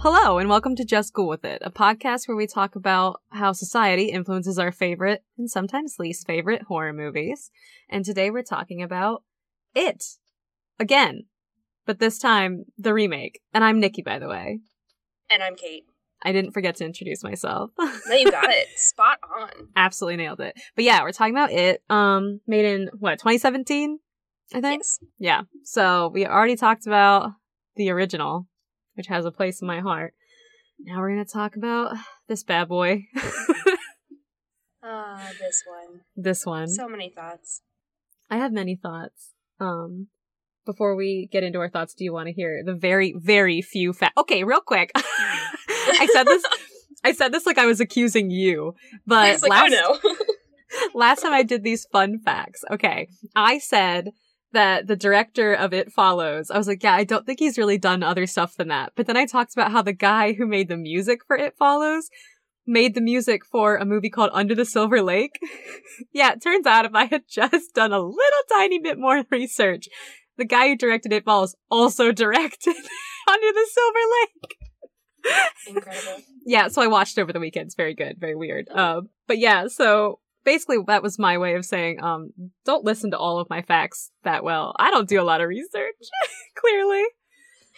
Hello, and welcome to Just Go With It, a podcast where we talk about how society influences our favorite and sometimes least favorite horror movies. And today we're talking about It. Again. But this time, the remake. And I'm Nikki, by the way. And I'm Kate. I didn't forget to introduce myself. No, you got it. Spot on. Absolutely nailed it. But yeah, we're talking about It. Um, made in, what, 2017? I think? Yes. Yeah. So we already talked about the original, which has a place in my heart. Now we're going to talk about this bad boy. Ah, this one. this one. So many thoughts. I have many thoughts. Um, before we get into our thoughts, do you want to hear the very, very few facts? Okay, real quick. I said this. I said this like I was accusing you, but like, last oh no. last time I did these fun facts. Okay, I said that the director of It Follows. I was like, yeah, I don't think he's really done other stuff than that. But then I talked about how the guy who made the music for It Follows made the music for a movie called Under the Silver Lake. yeah, it turns out if I had just done a little tiny bit more research, the guy who directed It Follows also directed Under the Silver Lake. Incredible. Yeah, so I watched over the weekend. It's very good, very weird. Um, but yeah, so basically that was my way of saying, um, don't listen to all of my facts that well. I don't do a lot of research, clearly.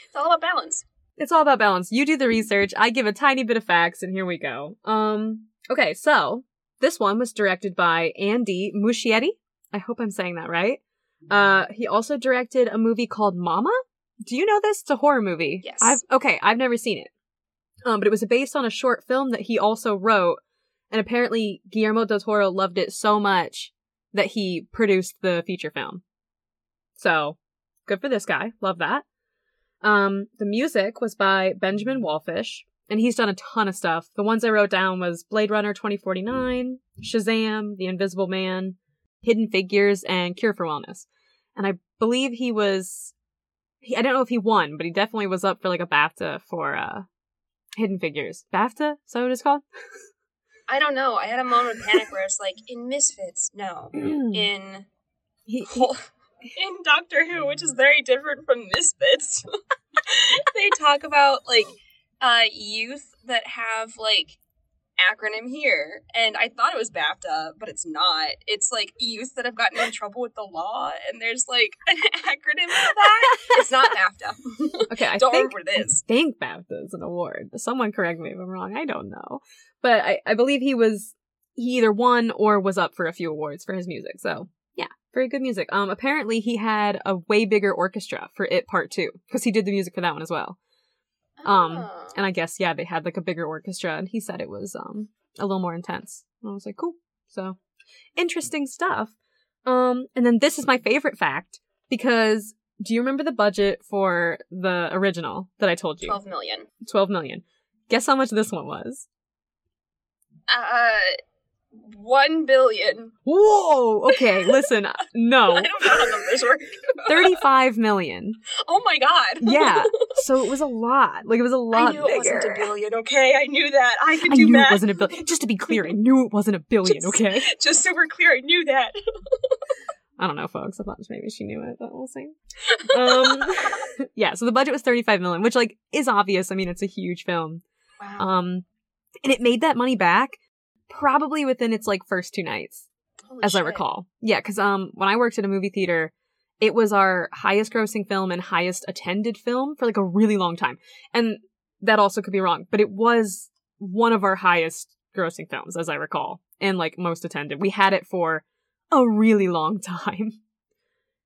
It's all about balance. It's all about balance. You do the research, I give a tiny bit of facts, and here we go. Um, okay, so this one was directed by Andy Muschietti. I hope I'm saying that right. Uh, he also directed a movie called Mama. Do you know this? It's a horror movie. Yes. I've okay. I've never seen it. Um, but it was based on a short film that he also wrote, and apparently Guillermo del Toro loved it so much that he produced the feature film. So good for this guy. Love that. Um, the music was by Benjamin Wallfisch, and he's done a ton of stuff. The ones I wrote down was Blade Runner 2049, Shazam, The Invisible Man, Hidden Figures, and Cure for Wellness. And I believe he was, he, I don't know if he won, but he definitely was up for like a BAFTA for, uh, Hidden Figures. BAFTA? Is that what it's called? I don't know. I had a moment of panic where it's like, in Misfits, no. In he, he- in Doctor Who, which is very different from Misfits, they talk about like uh youth that have like acronym here and i thought it was bafta but it's not it's like youth that have gotten in trouble with the law and there's like an acronym for that it's not bafta okay, I don't think, remember what it is I think BAFTA is an award. Someone correct me if I'm wrong. I don't know. But I, I believe he was, he either won or was up for a few awards for his music. So yeah, very good music. Um, apparently he had a way bigger orchestra for It Part 2 because he did the music for that one as well. Um, Oh. and I guess, yeah, they had like a bigger orchestra and he said it was, um, a little more intense. And I was like, cool. So interesting stuff. Um, and then this is my favorite fact because do you remember the budget for the original that I told you? 12 million 12 million. Guess how much this one was? Uh 1 billion Whoa! Okay, listen. No. i don't know how numbers work 35 million. oh my god Yeah. So it was a lot. Like it was a lot I knew it wasn't a billion, okay? I knew that. I could I do knew math. it wasn't a billion. Just to be clear, I knew it wasn't a billion, Just- okay? Just super clear, I knew that. I don't know, folks. I thought maybe she knew it, but we'll see. Um, yeah, so the budget was 35 million, which like is obvious. I mean, it's a huge film. Wow. Um, and it made that money back probably within its like first two nights. Holy as I recall. Yeah, because um, when I worked at a movie theater, it was our highest grossing film and highest attended film for like a really long time. And that also could be wrong, but it was one of our highest grossing films, as I recall, and like most attended. We had it for a really long time.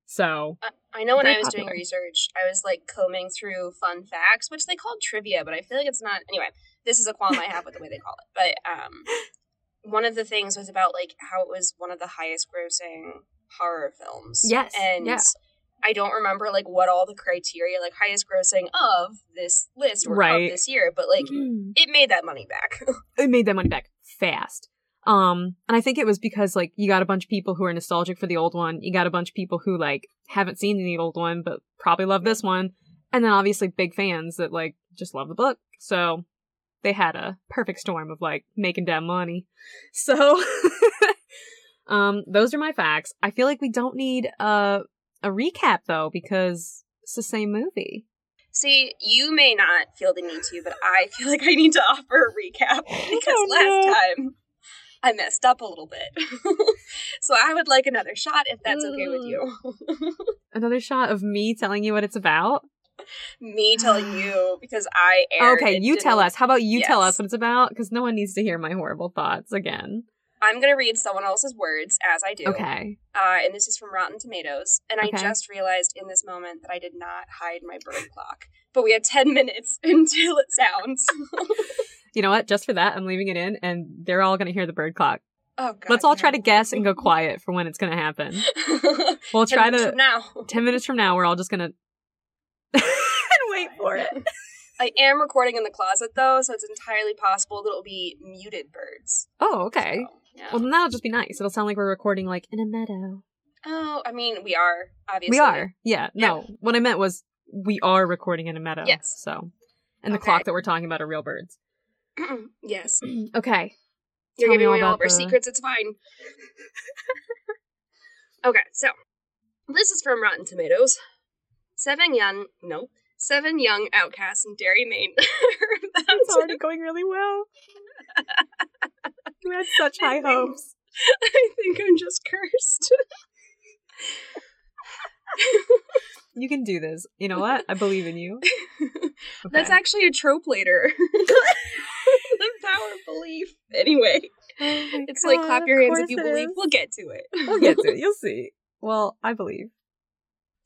So, I, I know when I was doing research, I was like combing through fun facts, which they called trivia, but I feel like it's not. Anyway, this is a qualm I have with the way they call it. But um, one of the things was about like how it was one of the highest grossing horror films. Yes, and yeah. I don't remember like what all the criteria, like highest grossing of this list or Right. of this year, but like it made that money back. it made that money back fast. Um, and I think it was because like you got a bunch of people who are nostalgic for the old one. You got a bunch of people who like haven't seen the old one, but probably love this one. And then obviously big fans that like just love the book. So they had a perfect storm of like making damn money. So, um, those are my facts. I feel like we don't need a, a recap though, because it's the same movie. See, you may not feel the need to, but I feel like I need to offer a recap because Oh, last no. time I messed up a little bit. so I would like another shot if that's okay with you. Another shot of me telling you what it's about. Me telling you because I Okay, you tell us. How about you tell us what it's about? Because no one needs to hear my horrible thoughts again. I'm gonna read someone else's words as I do. Okay. Uh, and this is from Rotten Tomatoes. And I just realized in this moment that I did not hide my bird clock. But we have 10 minutes until it sounds. You know what? Just for that, I'm leaving it in, and they're all going to hear the bird clock. oh, God. Let's all try to guess and go quiet for when it's going to happen. We'll 10 try to. now. 10 minutes from now, we're all just going to. And wait for it. I am recording in the closet though, so it's entirely possible that it'll be muted birds. Oh, okay. So, yeah. Well, then that'll just be nice. It'll sound like we're recording like in a meadow. oh, I mean, we are obviously. We are. Yeah. No. What I meant was we are recording in a meadow. Yes. So. And the Okay. clock that we're talking about are real birds. yes, Okay. you're Tell giving away all about of our the- secrets. It's fine. okay, so this is from Rotten Tomatoes. Seven young, no, seven young outcasts in Derry, Maine. It's already going really well. you had such high hopes. I think I'm just cursed. You can do this. You know what? I believe in you. That's actually a trope later. the power of belief. Anyway, Oh it's like clap your hands if you believe. is. We'll get to it. We'll get to it. You'll see. Well, I believe.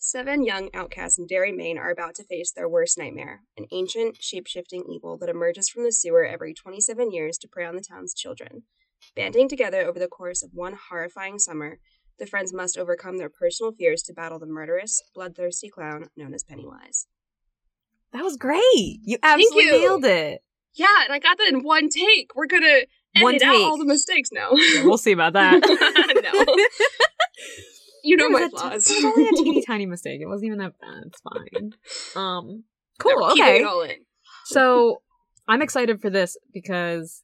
Seven young outcasts in Derry, Maine are about to face their worst nightmare an ancient, shape shifting evil that emerges from the sewer every 27 years to prey on the town's children. Banding together over the course of one horrifying summer, the friends must overcome their personal fears to battle the murderous, bloodthirsty clown known as Pennywise. That was great. You absolutely you. nailed it. Yeah, and I got that in one take. We're gonna edit One out all the mistakes now. Yeah, we'll see about that. no. You know my flaws. It was only a teeny tiny mistake. It wasn't even that bad. It's fine. Um, cool. Okay. it all in. So I'm excited for this because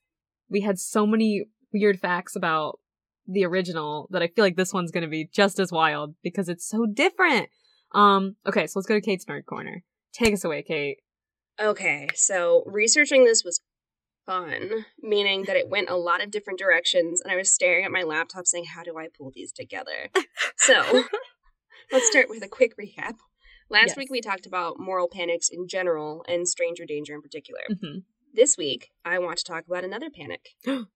we had so many weird facts about the original that I feel like this one's going to be just as wild because it's so different. Um, okay, so let's go to Kate's nerd corner. Take us away, Kate. Okay, so researching this was fun, meaning that it went a lot of different directions, and I was staring at my laptop saying, How do I pull these together? So, let's start with a quick recap. Last Yes. week we talked about moral panics in general and stranger danger in particular. Mm-hmm. This week, I want to talk about another panic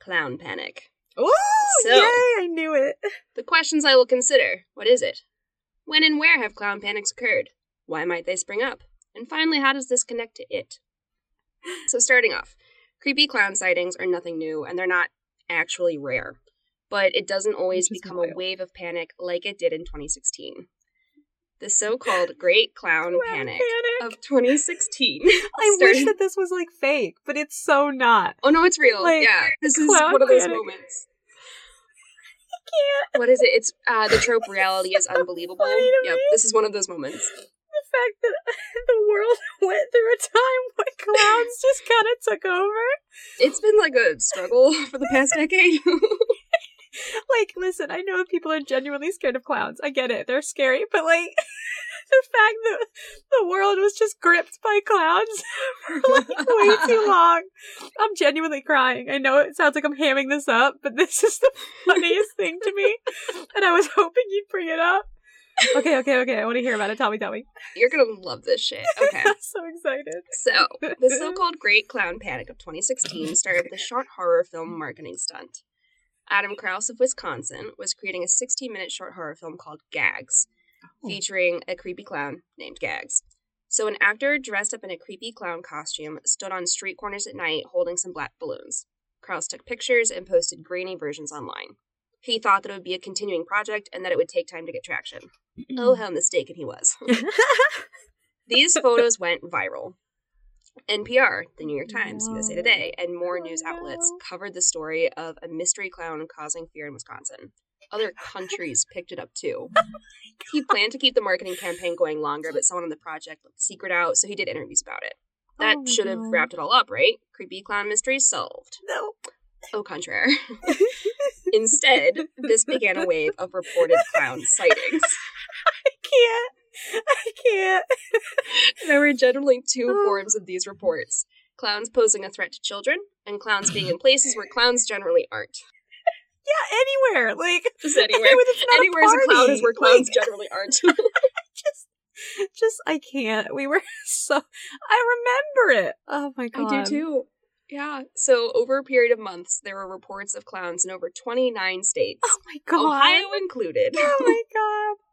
clown panic. Oh, So- yay! I knew it. The questions I will consider what is it? When and where have clown panics occurred? Why might they spring up? And finally, how does this connect to it? So, starting off, creepy clown sightings are nothing new and they're not actually rare, but it doesn't always become wild. a wave of panic like it did in 2016. The so called Great Clown Panic of 2016. I wish that this was like fake, but it's so not. Oh no, it's real. Like, yeah, this is one of those panic. moments. What is it? It's uh the trope reality is unbelievable. Yep, me. this is one of those moments. The fact that the world went through a time when clowns just kind of took over. It's been like a struggle for the past decade. like, listen, I know people are genuinely scared of clowns. I get it. They're scary, but like the fact that the world was just gripped by clowns for like way too long. I'm genuinely crying. I know it sounds like I'm hamming this up, but this is the funniest thing to me. And I was hoping you'd bring it up. Okay, okay, okay. I want to hear about it. Tell me, tell me. You're gonna love this shit. Okay. I'm so excited. So, the so called Great Clown Panic of 2016 started with a short horror film marketing stunt. Adam Krause of Wisconsin was creating a 16 minute short horror film called Gags, Oh. featuring a creepy clown named Gags. So, an actor dressed up in a creepy clown costume stood on street corners at night holding some black balloons. Krause took pictures and posted grainy versions online. He thought that it would be a continuing project and that it would take time to get traction. Oh, how mistaken he was. These photos went viral. NPR, the New York Times, USA Today, and more news outlets covered the story of a mystery clown causing fear in Wisconsin. Other countries picked it up too. He planned to keep the marketing campaign going longer, but someone on the project let the secret out, so he did interviews about it. That Oh should have wrapped it all up, right? Creepy clown mystery solved. no. Au contraire. Instead, this began a wave of reported clown sightings. I can't. I can't. There were generally two Oh. forms of these reports clowns posing a threat to children, and clowns being in places where clowns generally aren't. Yeah, anywhere. Like Just anywhere. Anywhere that's not Anywhere is a, a clown is where clowns Like, generally aren't. just just I can't. We were so I remember it. Oh my god. I do too. Yeah. So, over a period of months, there were reports of clowns in over 29 states, Oh my god. Ohio included. Oh my god.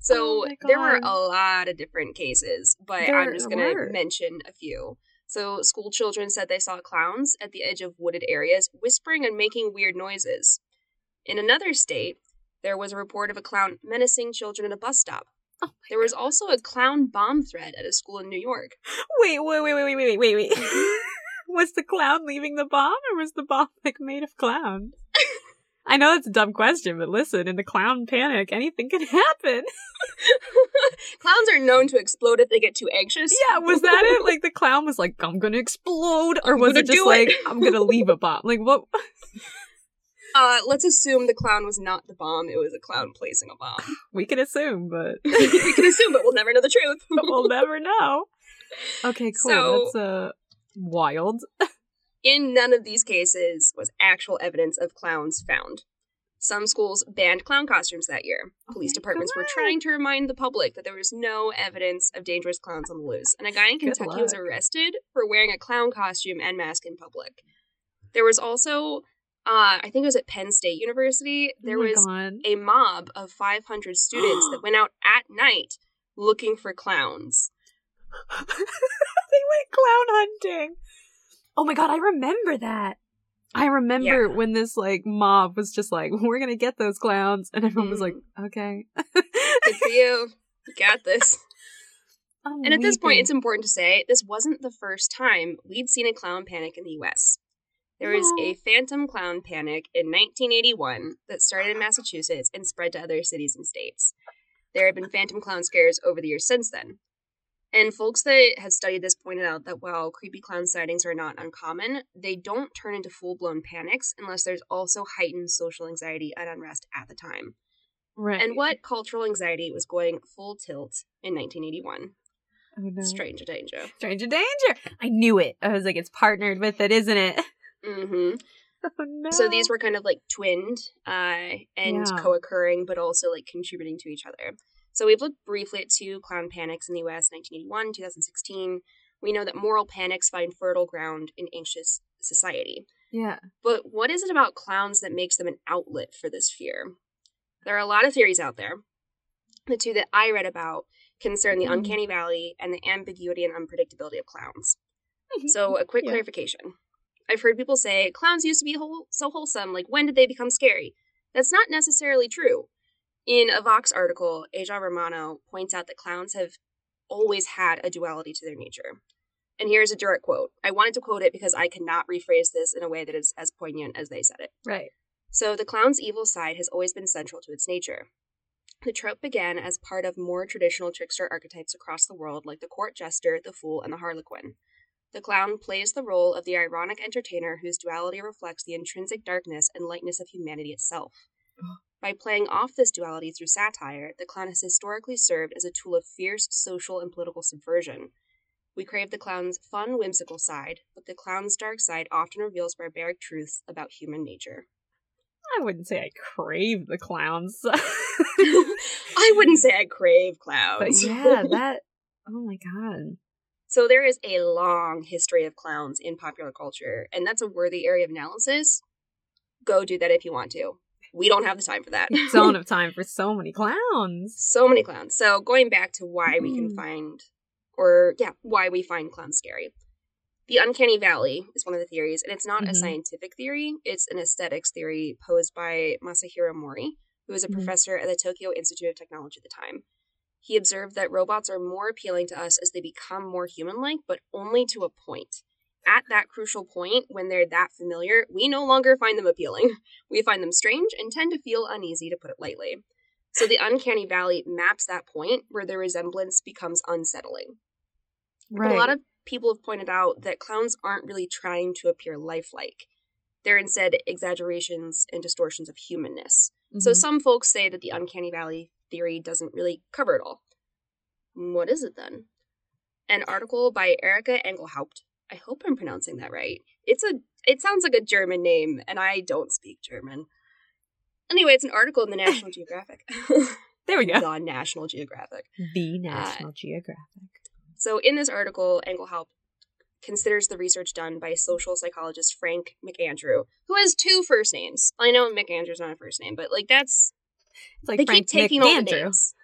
So Oh my there were a lot of different cases, but There I'm just going to mention a few. So school children said they saw clowns at the edge of wooded areas whispering and making weird noises. In another state, there was a report of a clown menacing children at a bus stop. Oh There was also a clown bomb threat at a school in New York. Wait, wait, wait, wait, wait, wait, wait, wait. Mm-hmm. was the clown leaving the bomb or was the bomb like made of clown? I know it's a dumb question, but listen, in the clown panic, anything can happen. Clowns are known to explode if they get too anxious. Yeah, was that it? Like the clown was like, I'm gonna explode, or was it just like, it. I'm gonna leave a bomb? Like what? Uh, let's assume the clown was not the bomb; it was a clown placing a bomb. We can assume, but we can assume, but we'll never know the truth. we'll never know. Okay, cool. So- That's uh wild. In none of these cases was actual evidence of clowns found. Some schools banned clown costumes that year. Police Oh departments were trying to remind the public that there was no evidence of dangerous clowns on the loose, and a guy in Kentucky was arrested for wearing a clown costume and mask in public. There was also, uh, I think it was at Penn State University, there oh was God. a mob of 500 students that went out at night looking for clowns. they went clown hunting. Oh my god, I remember that. I remember Yeah. when this like mob was just like, "We're gonna get those clowns," and everyone was like, Mm-hmm. "Okay." Good for you. You got this. I'm And at this point, it's important to say this wasn't the first time we'd seen a clown panic in the US. There was a phantom clown panic in 1981 that started in Massachusetts and spread to other cities and states. There have been phantom clown scares over the years since then. And folks that have studied this pointed out that while creepy clown sightings are not uncommon, they don't turn into full blown panics unless there's also heightened social anxiety and unrest at the time. right. And what cultural anxiety was going full tilt in 1981? Oh, no. Stranger danger. Stranger danger. I knew it. I was like, it's partnered with it, isn't it? Mm-hmm. Oh no. So these were kind of like twinned uh, and Yeah. co occurring, but also like contributing to each other. So we've looked briefly at two clown panics in the US 1981, 2016. We know that moral panics find fertile ground in anxious society. yeah. But what is it about clowns that makes them an outlet for this fear? There are a lot of theories out there. The two that I read about concern the Mhm. uncanny valley and the ambiguity and unpredictability of clowns. So, a quick Yeah. clarification. I've heard people say clowns used to be whole- so wholesome, like when did they become scary? That's not necessarily true. In a Vox article, Aja Romano points out that clowns have always had a duality to their nature. And here's a direct quote. I wanted to quote it because I cannot rephrase this in a way that is as poignant as they said it. Right. So, the clown's evil side has always been central to its nature. The trope began as part of more traditional trickster archetypes across the world, like the court jester, the fool, and the harlequin. The clown plays the role of the ironic entertainer whose duality reflects the intrinsic darkness and lightness of humanity itself. By playing off this duality through satire, the clown has historically served as a tool of fierce social and political subversion. We crave the clown's fun, whimsical side, but the clown's dark side often reveals barbaric truths about human nature. I wouldn't say I crave the clowns. I wouldn't say I crave clowns. but yeah, that. Oh my god. so there is a long history of clowns in popular culture, and that's a worthy area of analysis. Go do that if you want to. We don't have the time for that. don't of time for so many clowns. so many clowns. So going back to why we can Mm. find, or yeah, why we find clowns scary. The uncanny valley is one of the theories, and it's not a Mhm. scientific theory, it's an aesthetics theory posed by Masahiro Mori, who was a Mhm. professor at the Tokyo Institute of Technology at the time. He observed that robots are more appealing to us as they become more human like, but only to a point. At that crucial point, when they're that familiar, we no longer find them appealing. We find them strange and tend to feel uneasy, to put it lightly. So the uncanny valley maps that point where the resemblance becomes unsettling. Right. But a lot of people have pointed out that clowns aren't really trying to appear lifelike. They're instead exaggerations and distortions of humanness. So Mhm. some folks say that the uncanny valley theory doesn't really cover it all. What is it then? An article by Erika Engelhaupt. I hope I'm pronouncing that right. It's a it sounds like a German name and I don't speak German. Anyway, it's an article in the National Geographic. there we go. the National Geographic. The uh, National Geographic. So, in this article, Engelhaupt considers the research done by social psychologist Frank McAndrew, who has two first names. I know McAndrew's not a first name, but like that's It's like they Frank keep taking all the McAndrew. names.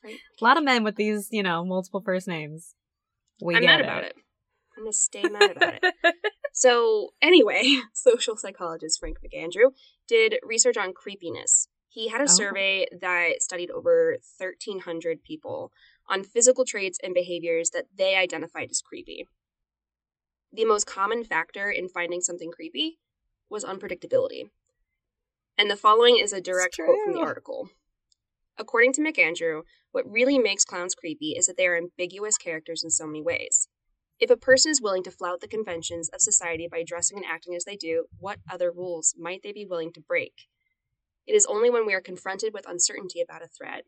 Frank- A lot of men with these, you know, multiple first names. We I'm mad about it. I'm gonna stay mad about it. So, anyway, social psychologist Frank McAndrew did research on creepiness. He had a Oh. survey that studied over 1,300 people on physical traits and behaviors that they identified as creepy. The most common factor in finding something creepy was unpredictability. And the following is a direct quote from the article. According to McAndrew, what really makes clowns creepy is that they are ambiguous characters in so many ways. If a person is willing to flout the conventions of society by dressing and acting as they do, what other rules might they be willing to break? It is only when we are confronted with uncertainty about a threat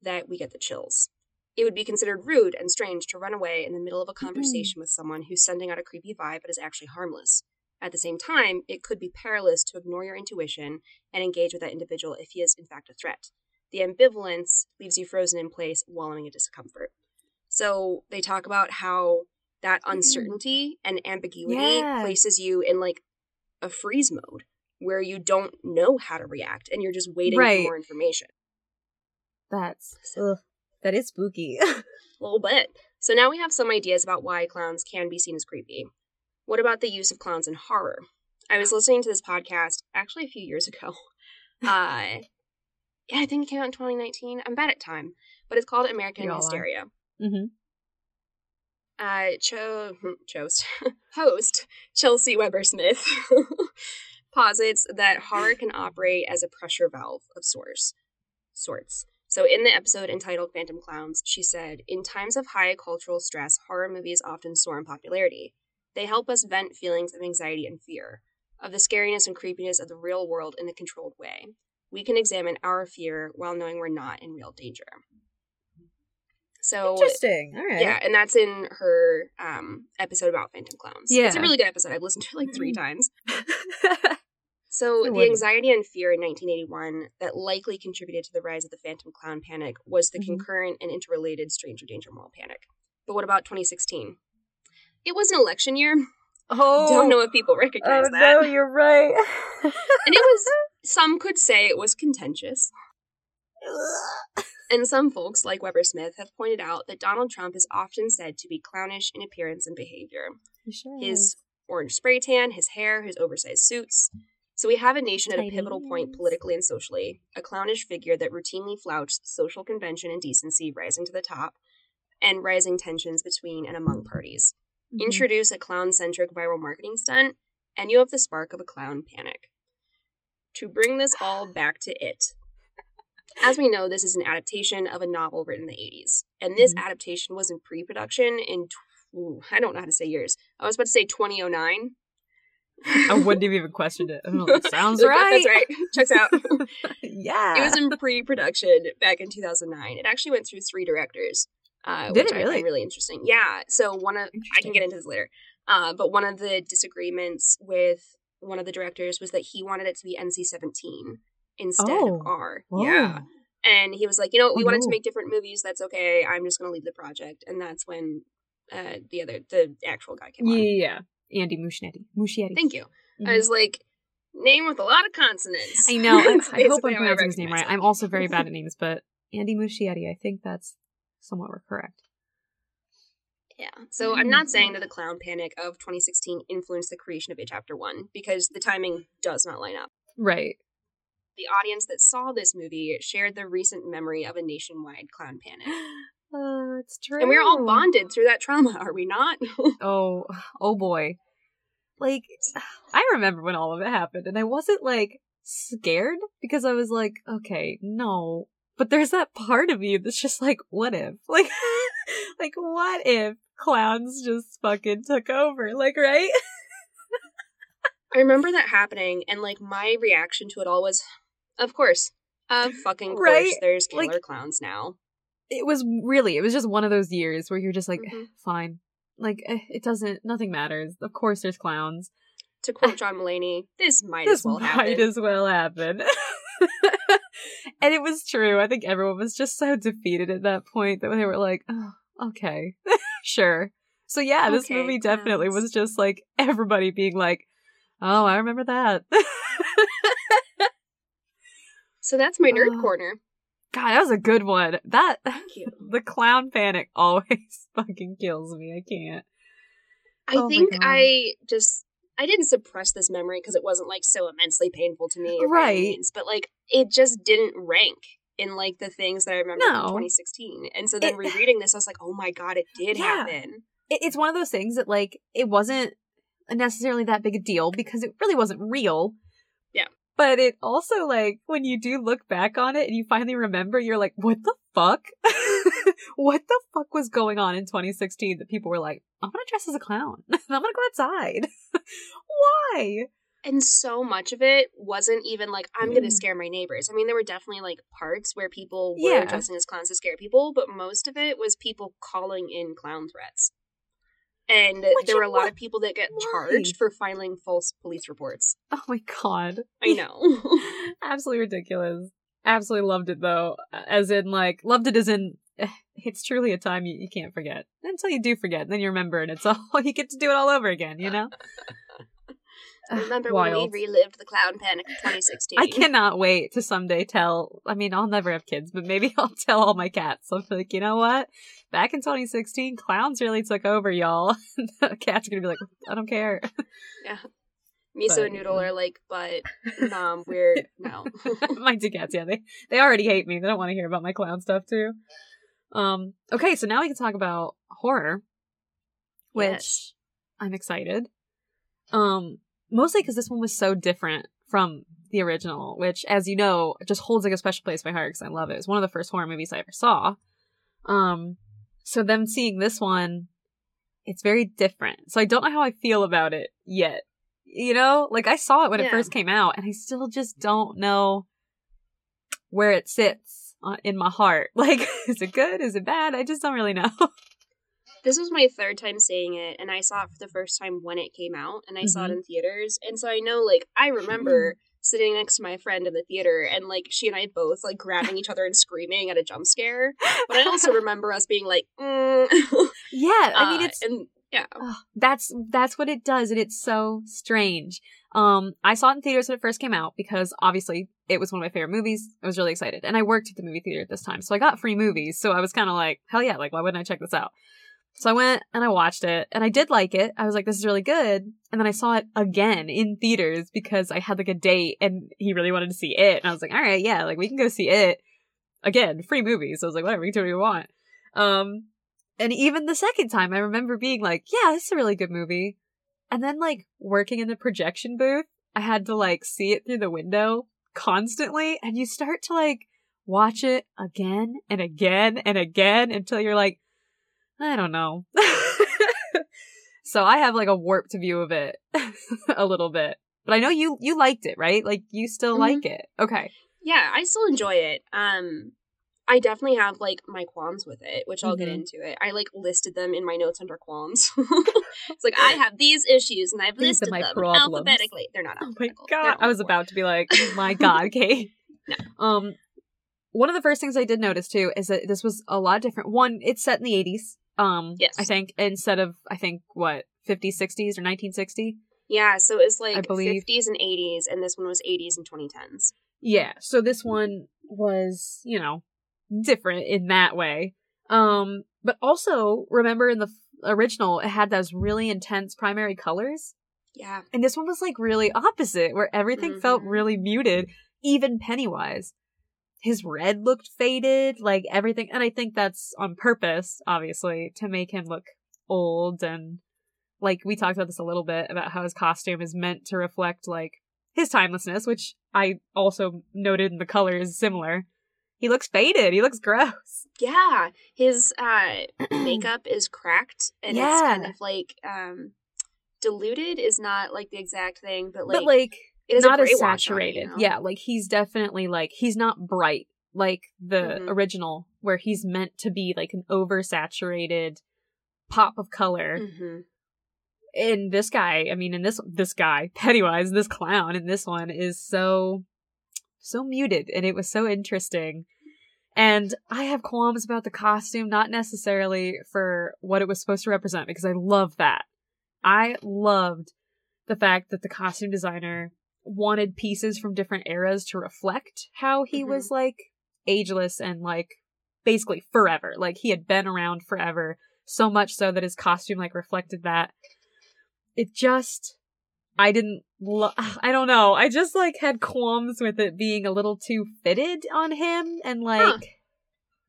that we get the chills. It would be considered rude and strange to run away in the middle of a conversation with someone who's sending out a creepy vibe but is actually harmless. At the same time, it could be perilous to ignore your intuition and engage with that individual if he is in fact a threat. The ambivalence leaves you frozen in place, wallowing in discomfort. So they talk about how that uncertainty and ambiguity Yeah. places you in like a freeze mode where you don't know how to react and you're just waiting Right. for more information. That's ugh, that is spooky. A little bit. So now we have some ideas about why clowns can be seen as creepy. What about the use of clowns in horror? I was listening to this podcast actually a few years ago. Uh, yeah, I think it came out in 2019. I'm bad at time, but it's called American We all are. Hysteria. hmm Uh, cho- host, host Chelsea Weber Smith posits that horror can operate as a pressure valve of sorts. Sorts. So, in the episode entitled Phantom Clowns, she said, In times of high cultural stress, horror movies often soar in popularity. They help us vent feelings of anxiety and fear, of the scariness and creepiness of the real world in a controlled way. We can examine our fear while knowing we're not in real danger. So, Interesting. All right. yeah, and that's in her um, episode about Phantom Clowns. Yeah, It's a really good episode. I've listened to it like three Mhm. times. So, the anxiety and fear in 1981 that likely contributed to the rise of the Phantom Clown panic was the Mhm. concurrent and interrelated Stranger Danger Moral panic. But what about 2016? It was an election year. oh, Don't know if people recognize that. Oh that. no, you're right. And it was, some could say it was contentious. And some folks, like Weber Smith, have pointed out that Donald Trump is often said to be clownish in appearance and behavior. Sure his is. orange spray tan, his hair, his oversized suits. So we have a nation at a pivotal point politically and socially, a clownish figure that routinely flouts social convention and decency rising to the top, and rising tensions between and among parties. Mhm. Introduce a clown centric viral marketing stunt, and you have the spark of a clown panic. To bring this all back to it. As we know, this is an adaptation of a novel written in the 80s, and this Mhm. adaptation was in pre production in, ooh, I don't know how to say years. I was about to say 2009. I wouldn't have even questioned it. Oh, that sounds right. That's right. Checks out. yeah. it was in pre-production back in 2009. It actually went through three directors. Uh, Did which it I really? find really interesting. Yeah. So one of I can get into this later. Uh, but one of the disagreements with one of the directors was that he wanted it to be NC-17 instead Oh. of R. Whoa. Yeah. And he was like, you know, we Oh, wanted to make different movies. That's okay. I'm just going to leave the project. And that's when uh, the other, the actual guy came Yeah, on. yeah, yeah. Andy Muschietti. Muschietti. Thank you. I Mhm. was like, name with a lot of consonants. I know. I, hope I'm pronouncing his name right. I'm also very bad at names, but Andy Muschietti. I think that's somewhat correct. Yeah. So I'm not saying that the clown panic of 2016 influenced the creation of It Chapter 1 because the timing does not line up. Right. The audience that saw this movie shared the recent memory of a nationwide clown panic. Uh, it's true. And we're all bonded through that trauma, are we not? Oh, oh boy. Like, I remember when all of it happened, and I wasn't like scared because I was like, okay, no. But there's that part of you that's just like, what if? Like, like, what if clowns just fucking took over? Like, right? I remember that happening, and like my reaction to it all was, of course. Of fucking course, Right? there's killer Like- clowns now. It was really, it was just one of those years where you're just like, Mhm. fine. Like, eh, it doesn't, nothing matters. Of course there's clowns. To quote John Mulaney, this might this as well might happen. as well happen. and it was true. I think everyone was just so defeated at that point that they were like, oh, okay, sure. So yeah, this Okay, movie definitely clowns. was just like everybody being like, oh, I remember that. So that's my nerd Oh. corner. God, that was a good one. That Thank you. the clown panic always fucking kills me. I can't. I Oh think I just I didn't suppress this memory because it wasn't like so immensely painful to me, Right. means, but like it just didn't rank in like the things that I remember No. from 2016. And so then It- uh, rereading this, I was like, oh my god, it did Yeah. happen. it, it's one of those things that like it wasn't necessarily that big a deal because it really wasn't real. But it also like when you do look back on it and you finally remember, you're like, what the fuck? what the fuck was going on in 2016 that people were like, I'm gonna dress as a clown. I'm gonna go outside. Why? And so much of it wasn't even like I'm gonna Mm. scare my neighbors. I mean, there were definitely like parts where people were Yeah. dressing as clowns to scare people, but most of it was people calling in clown threats. And Which there were a lot what- of people that get charged for filing false police reports. Oh my god. I know. Absolutely ridiculous. Absolutely loved it though. As in, like, loved it as in, eh, it's truly a time you, you can't forget. Until you do forget, and then you remember, and it's all, you get to do it all over again, you know? Remember Wild. when we relived the clown panic of 2016? I cannot wait to someday tell. I mean, I'll never have kids, but maybe I'll tell all my cats. I'm like, you know what? Back in 2016, clowns really took over, y'all. the cats are gonna be like, I don't care. Yeah. Miso But, and Noodle are like, but um, we're no. my two cats, yeah, they they already hate me. They don't want to hear about my clown stuff too. Um. Okay, so now we can talk about horror, which Yes. I'm excited. Um, mostly because this one was so different from the original, which, as you know, just holds like a special place in my heart because I love it. It's one of the first horror movies I ever saw. Um, so them seeing this one, it's very different. So I don't know how I feel about it yet. You know, like I saw it when it first came out, and I still just don't know where it sits uh, in my heart. Like, is it good? Is it bad? I just don't really know. This was my third time seeing it, and I saw it for the first time when it came out, and I saw it Mhm. in theaters. And so I know, like, I remember sitting next to my friend in the theater, and like she and I both like grabbing each other and screaming at a jump scare. But I also remember us being like, mm. yeah, I mean, Uh, it's and yeah, that's that's what it does and it's so strange um i saw it in theaters when it first came out because obviously it was one of my favorite movies i was really excited and i worked at the movie theater at this time so i got free movies so i was kind of like hell yeah like why wouldn't i check this out so i went and i watched it and i did like it. I was like this is really good. And then i saw it again in theaters because i had like a date and he really wanted to see it. And i was like all right yeah like we can go see it again. Free movies so i was like whatever we can do what we want. Um and even the second time, I remember being like, yeah, this is a really good movie. And then, like, working in the projection booth, I had to, like, see it through the window constantly. And you start to, like, watch it again and again and again until you're like, I don't know. so I have, like, a warped view of it a little bit. But I know you, you liked it, right? Like, you still Mhm. like it. Okay. yeah, I still enjoy it. Um, I definitely have like my qualms with it, which I'll get Mhm. into it. I like listed them in my notes under qualms. it's like I have these issues, and I've These listed them problems. alphabetically. They're not Oh my god! I was about to be like, oh my god, Kate. No. Um, one of the first things I did notice too is that this was a lot different. One, it's set in the eighties. Um, Yes. I think instead of I think what 50s, 60s, or nineteen sixty. Yeah, so it was like believe- 50s and 80s, and this one was 80s and 2010s. Yeah. So this one was, you know, different in that way. Um, but also remember in the original, it had those really intense primary colors. Yeah. And this one was like really opposite, where everything felt Mhm. really muted, even Pennywise. His red looked faded, like everything. And I think that's on purpose, obviously, to make him look old. And like we talked about this a little bit about how his costume is meant to reflect like his timelessness, which I also noted in the color is similar. He looks faded. He looks gross. Yeah. His uh makeup is cracked and it's kind of like um diluted is not like the exact thing, but like, but like it is not as saturated. you know? Yeah, like he's definitely like he's not bright like the Mhm. original where he's meant to be like an oversaturated pop of color. Mhm. And this guy, I mean, in this this guy, Pennywise, this clown in this one is so so muted and it was so interesting. And I have qualms about the costume, not necessarily for what it was supposed to represent, because I love that. I loved the fact that the costume designer wanted pieces from different eras to reflect how he Mhm. was like ageless and like basically forever. Like he had been around forever, so much so that his costume like reflected that. It just I didn't lo- I don't know. I just like had qualms with it being a little too fitted on him and like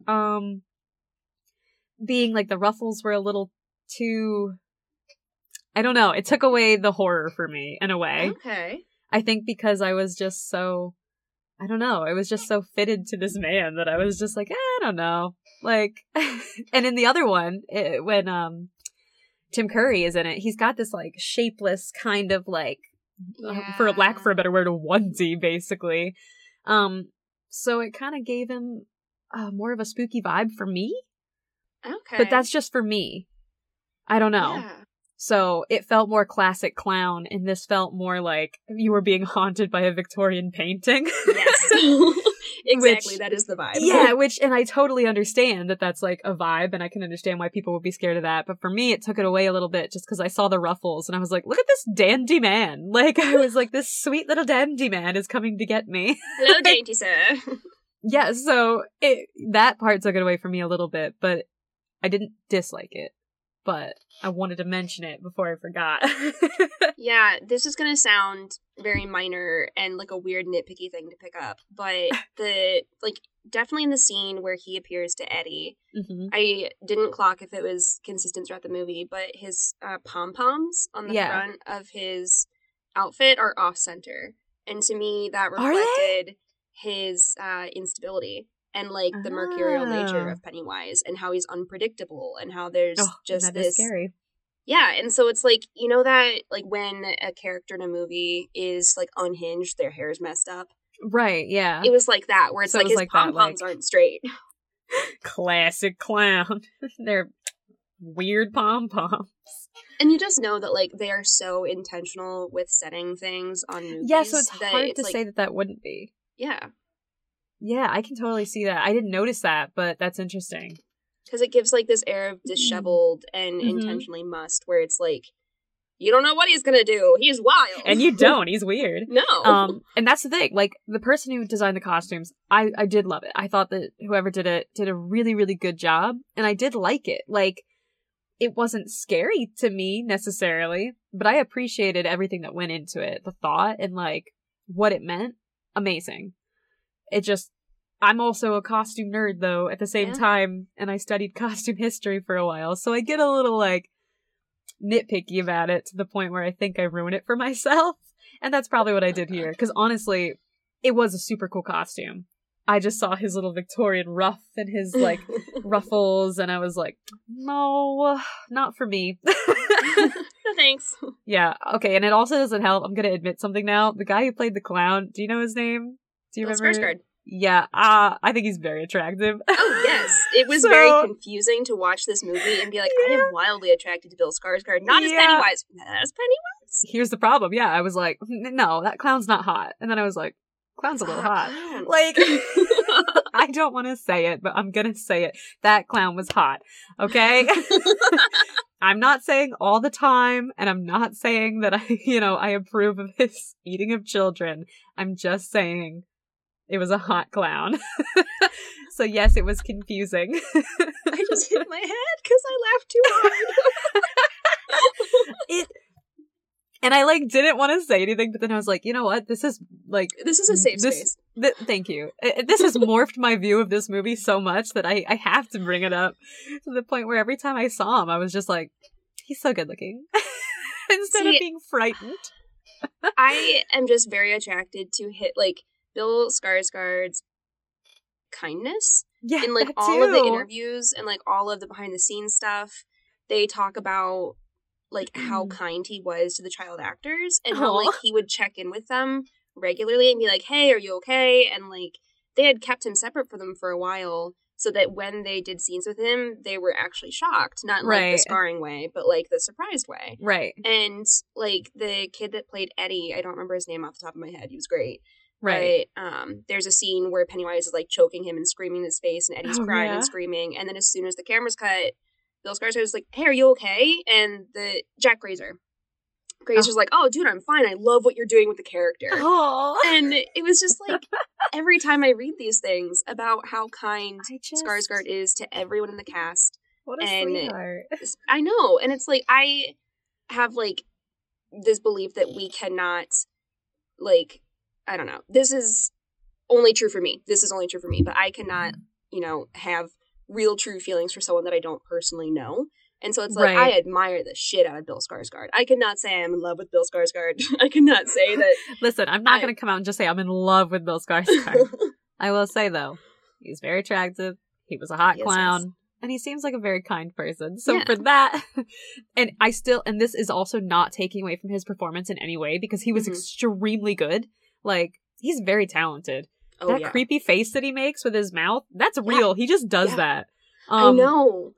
um being like the ruffles were a little too I don't know. It took away the horror for me in a way. Okay. I think because I was just so I don't know. It was just so fitted to this man that I was just like, eh, I don't know. Like and in the other one, it, when um Tim Curry is in it, he's got this like shapeless kind of like uh, for lack for a better word a onesie basically. Um so it kind of gave him uh, more of a spooky vibe for me, Okay. but that's just for me. I don't know. Yeah. So it felt more classic clown, and this felt more like you were being haunted by a Victorian painting. Yes. exactly. Which- that is the vibe. yeah, which, and I totally understand that that's like a vibe, and I can understand why people would be scared of that. But for me, it took it away a little bit just because I saw the ruffles, and I was like, look at this dandy man. Like, I was like, this sweet little dandy man is coming to get me. Hello, dainty sir. yeah, so it, that part took it away from me a little bit, but I didn't dislike it. But I wanted to mention it before I forgot. Yeah, this is gonna sound very minor and like a weird nitpicky thing to pick up, but the like definitely in the scene where he appears to Eddie, hmm I didn't clock if it was consistent throughout the movie, but his uh, pom poms on the Yeah. front of his outfit are off center, and to me that reflected his uh, instability and like the mercurial nature Ah. of Pennywise and how he's unpredictable and how there's Oh, just this scary. yeah, and so it's like you know that like when a character in a movie is like unhinged, their hair is messed up. Right, yeah. It was like that, where it's So like was his like pom poms like- aren't straight. Classic clown. They're weird pom poms. And you just know that like they are so intentional with setting things on movies. Yeah, so it's hard it's, to like, say that that wouldn't be. Yeah, Yeah, I can totally see that. I didn't notice that, but that's interesting. because it gives like this air of disheveled and Mhm. intentionally must, where it's like you don't know what he's gonna do. He's wild, And you don't. He's weird. no. Um, and that's the thing. Like the person who designed the costumes, I I did love it. I thought that whoever did it did a really really good job, and I did like it. Like it wasn't scary to me necessarily, but I appreciated everything that went into it, the thought and like what it meant. Amazing. It just. I'm also a costume nerd though at the same Yeah. time, and I studied costume history for a while, so I get a little like nitpicky about it to the point where I think I ruin it for myself. And that's probably what I did here. Because honestly, it was a super cool costume. I just saw his little Victorian ruff and his like ruffles, and I was like, no, not for me. no thanks. yeah, okay. And it also doesn't help. I'm gonna admit something now. The guy who played the clown, do you know his name? Do you Bill remember? Skarsgård. Yeah, uh, I think he's very attractive. Oh yes, it was So- very confusing to watch this movie and be like, I am wildly attracted to Bill Skarsgård, not as Yeah. Pennywise, as Pennywise. Here's the problem. Yeah, I was like, no, that clown's not hot. And then I was like, clown's a little hot. Clown. Like, I don't want to say it, but I'm gonna say it. That clown was hot. Okay. I'm not saying all the time, and I'm not saying that I, you know, I approve of his eating of children. I'm just saying it was a hot clown. so yes, it was confusing. I just hit my head because I laughed too hard. it and I like didn't want to say anything, but then I was like, you know what? This is like this is a safe this, space. Th- thank you. This has morphed my view of this movie so much that I I have to bring it up to the point where every time I saw him, I was just like, he's so good looking. Instead of being frightened. I am just very attracted to hit like Bill Skarsgård's kindness Yeah, in like all of the interviews and like all of the behind the scenes stuff. They talk about like how kind he was to the child actors and how like he would check in with them regularly and be like, "Hey, are you okay?" And like they had kept him separate for them for a while so that when they did scenes with him, they were actually shocked, not in like the scarring way, but like the surprised way. Right, And like the kid that played Eddie, I don't remember his name off the top of my head. He was great. Right. But um, there's a scene where Pennywise is like choking him and screaming in his face, and Eddie's Oh, crying yeah? and screaming. And then as soon as the camera's cut, Bill Skarsgård is like, "Hey, are you okay?" And the Jack Grazer, Grazer's like, "Oh, dude, I'm fine. I love what you're doing with the character." Oh, And it was just like every time I read these things about how kind I just Skarsgård is to everyone in the cast, What a and- sweetheart. I know, and it's like I have like this belief that we cannot like I don't know. This is only true for me. This is only true for me, but I cannot, you know, have real true feelings for someone that I don't personally know. And so it's like Right. I admire the shit out of Bill Skarsgård. I cannot say I'm in love with Bill Skarsgård. I cannot say that Listen, I'm not I- going to come out and just say I'm in love with Bill Skarsgård. I will say though, he's very attractive. He was a hot Yes, clown. yes. And he seems like a very kind person. So Yeah. for that, and I still, and this is also not taking away from his performance in any way because he was Mhm. extremely good. Like, he's very talented. oh that yeah. creepy face that he makes with his mouth, that's real. He just does Yeah. that. I Um, know.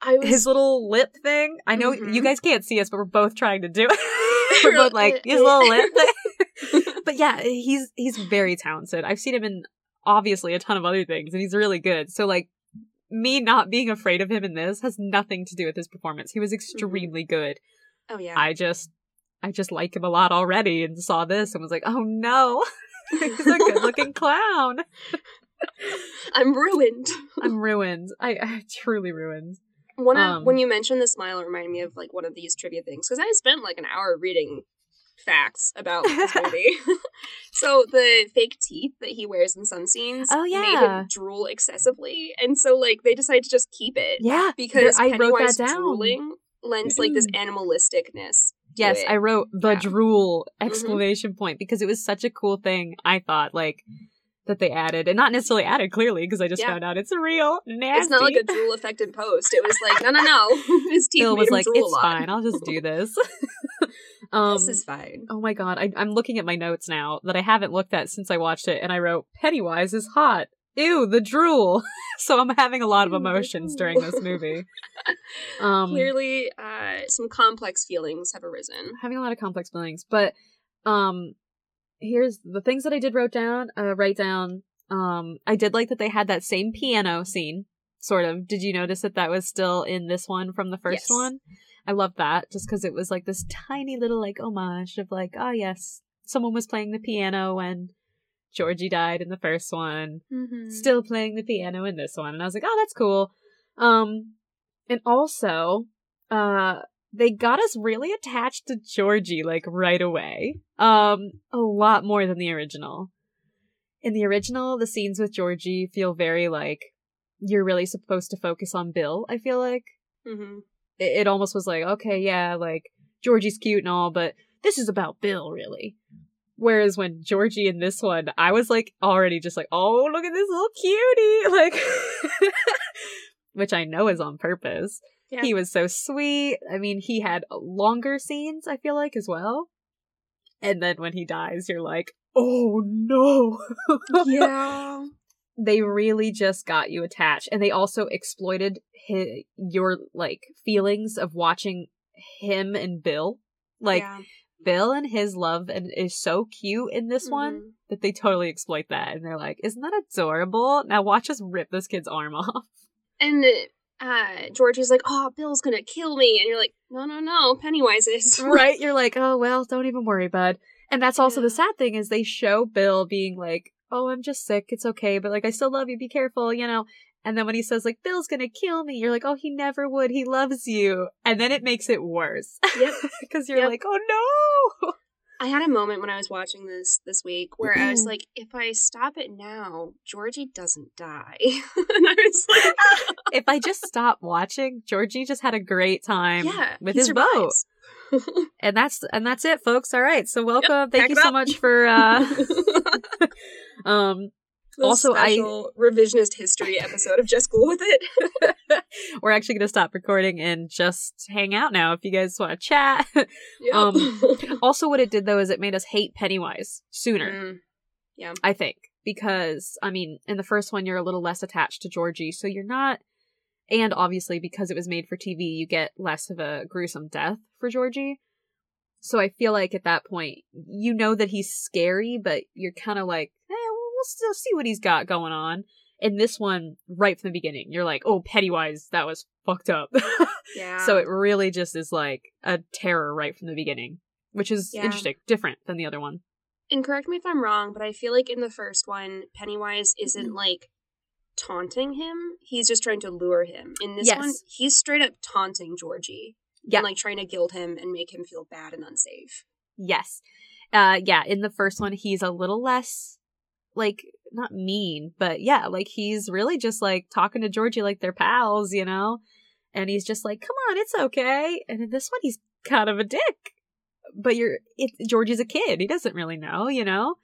I was His little lip thing. I know Mhm. you guys can't see us, but we're both trying to do it. we're both like his little lip thing. but yeah, he's he's very talented. I've seen him in obviously a ton of other things, and he's really good. So like me not being afraid of him in this has nothing to do with his performance. He was extremely good. Oh yeah. I just I just like him a lot already, and saw this and was like, oh no, he's a good looking clown. I'm ruined. I'm ruined. I, I truly ruined. One of Um, when you mentioned the smile, it reminded me of like one of these trivia things because I spent like an hour reading facts about this movie. so the fake teeth that he wears in some scenes Oh, yeah. made him drool excessively, and so like they decided to just keep it Yeah, because I wrote Pennywise that down. drooling lends like this animalisticness. Yes. I wrote the Yeah. Mm-hmm. drool exclamation point because it was such a cool thing. I thought like that they added, and not necessarily added clearly because I just Yeah. found out it's real nasty. It's not like a drool effect in post. It was like no, no, no. His teeth Bill was like, "It's fine. I'll just do this." um, this is fine. oh my god, I, I'm looking at my notes now that I haven't looked at since I watched it, and I wrote Pennywise is hot. Ew, the drool. so I'm having a lot of emotions during this movie. Um, Clearly, uh, some complex feelings have arisen. having a lot of complex feelings but um here's the things that i did wrote down uh write down um i did like that they had that same piano scene sort of did you notice that that was still in this one from the first Yes. one i love that just because it was like this tiny little like homage of like oh yes someone was playing the piano when georgie died in the first one. Mm-hmm. still playing the piano in this one. And i was like oh that's cool. Um and also uh they got us really attached to georgie like right away. Um a lot more than the original. In the original the scenes with georgie feel very like you're really supposed to focus on bill i feel like. Mm-hmm. it, it almost was like okay yeah like georgie's cute and all but this is about bill really whereas when georgie in this one i was like already just like oh look at this little cutie like which i know is on purpose Yeah. he was so sweet i mean he had longer scenes i feel like as well and then when he dies you're like oh no yeah. they really just got you attached and they also exploited hi- your like feelings of watching him and bill like yeah. Bill and his love and is so cute in this one Mhm. that they totally exploit that and they're like isn't that adorable now watch us rip this kid's arm off And uh, George is like, "Oh, Bill's gonna kill me," and you're like, "No, no, no, Pennywise is." right you're like oh well don't even worry bud and that's also the sad thing is they show bill being like "Oh, I'm just sick. It's okay, but like I still love you. Be careful, you know." And then when he says like Bill's gonna kill me, you're like, "Oh, he never would. He loves you." And then it makes it worse. Yep. Because you're Yep. like, "Oh no." I had a moment when I was watching this this week where I was like, if I stop it now, Georgie doesn't die. and I was like, if I just stop watching, Georgie just had a great time yeah, with his boat. And that's and that's it, folks. All right. So welcome. Thank you so up. much for uh um Also, I- revisionist history episode of Just Go With It. we're actually gonna stop recording and just hang out now if you guys want to chat. Yep. Um, also what it did though is it made us hate Pennywise sooner, Mm, I think. Because I mean, in the first one you're a little less attached to Georgie, so you're not and obviously because it was made for TV, you get less of a gruesome death for Georgie. So I feel like at that point, you know that he's scary, but you're kind of like, eh, still see what he's got going on. In this one, right from the beginning, you're like, oh, Pennywise, that was fucked up. yeah. so it really just is like a terror right from the beginning, which is Yeah. interesting, different than the other one. and correct me if I'm wrong, but I feel like in the first one, Pennywise isn't like taunting him. He's just trying to lure him. In this Yes. one, he's straight up taunting Georgie. Yeah. And like trying to guilt him and make him feel bad and unsafe. Yes. Uh yeah, in the first one he's a little less like not mean, but yeah, like he's really just like talking to Georgie like they're pals, you know? And he's just like, "Come on, it's okay." And in this one he's kind of a dick. But you're it Georgie's a kid. He doesn't really know, you know?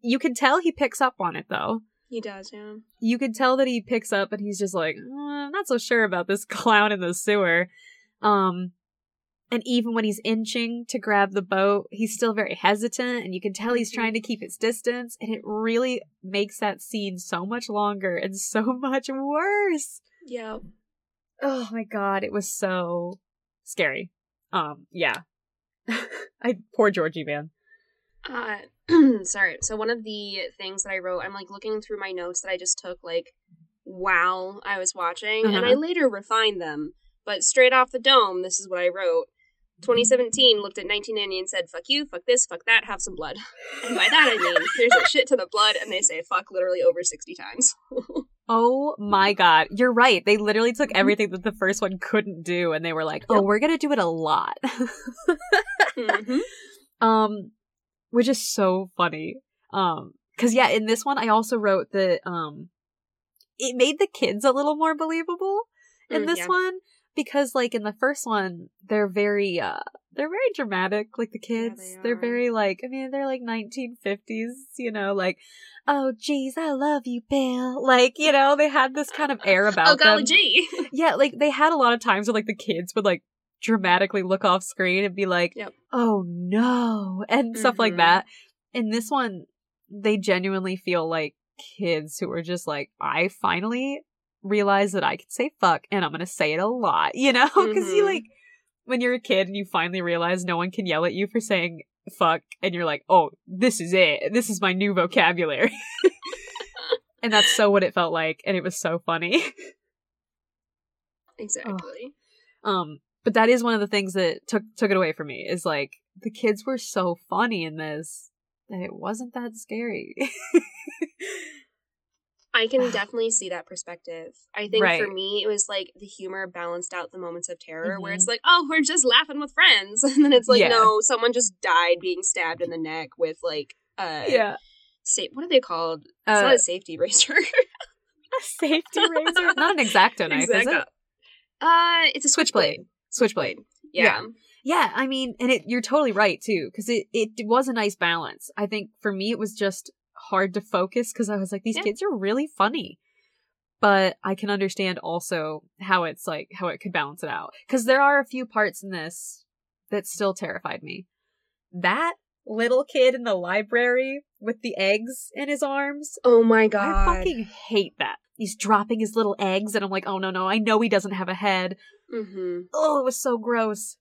You can tell he picks up on it though. He does, yeah. You could tell that he picks up and he's just like, "Uh, I'm not so sure about this clown in the sewer. Um, and even when he's inching to grab the boat, he's still very hesitant, and you can tell he's trying to keep his distance, and it really makes that scene so much longer and so much worse. Yeah. Oh my god, it was so scary. Um, yeah. I poor Georgie man. Uh, sorry. So one of the things that I wrote, I'm like looking through my notes that I just took like while I was watching, and I Uh-huh. later refined them. But straight off the dome, this is what I wrote. 2017 looked at 1990 and said, "Fuck you, fuck this, fuck that, have some blood." And by that I mean there's a shit to the blood, and they say "fuck" literally over 60 times. Oh my god, you're right. They literally took everything that the first one couldn't do, and they were like, "Oh, Yep. we're gonna do it a lot." Mhm. um which is so funny um because yeah in this one i also wrote that um it made the kids a little more believable in Mm, this yeah. one because like in the first one they're very uh they're very dramatic like the Yeah, kids they they are very like i mean they're like 1950s you know like oh geez i love you bill like you know they had this kind of air about oh golly them gee. yeah, like they had a lot of times where like the kids would like dramatically look off screen and be like, Yep. "Oh no," and stuff like Mhm. that. In this one, they genuinely feel like kids who are just like, "I finally realized that I can say fuck, and I'm gonna say it a lot," you know? Because you Mhm. like when you're a kid and you finally realize no one can yell at you for saying fuck, and you're like, "Oh, this is it. This is my new vocabulary." and that's so what it felt like, and it was so funny. exactly. Um, but that is one of the things that took took it away from me is like the kids were so funny in this that it wasn't that scary. I can definitely see that perspective. I think for me, it was like the humor balanced out the moments of terror where Mhm. it's like, oh, we're just laughing with friends. And then it's like, Yeah. no, someone just died being stabbed in the neck with like, uh, yeah, sa- what are they called? It's Uh, not a safety razor. a safety razor, not an exacto knife, is it? Uh, it's a Switchblade. switchblade. Switchblade. Yeah. Yeah, I mean, and it you're totally right too because it it was a nice balance. I think for me it was just hard to focus because I was like, these Yeah. kids are really funny. But I can understand also how it's like how it could balance it out because there are a few parts in this that still terrified me. That little kid in the library with the eggs in his arms, Oh my god. I fucking hate that. He's dropping his little eggs, and I'm like, oh no, no, I know he doesn't have a head. hmm Oh, it was so gross.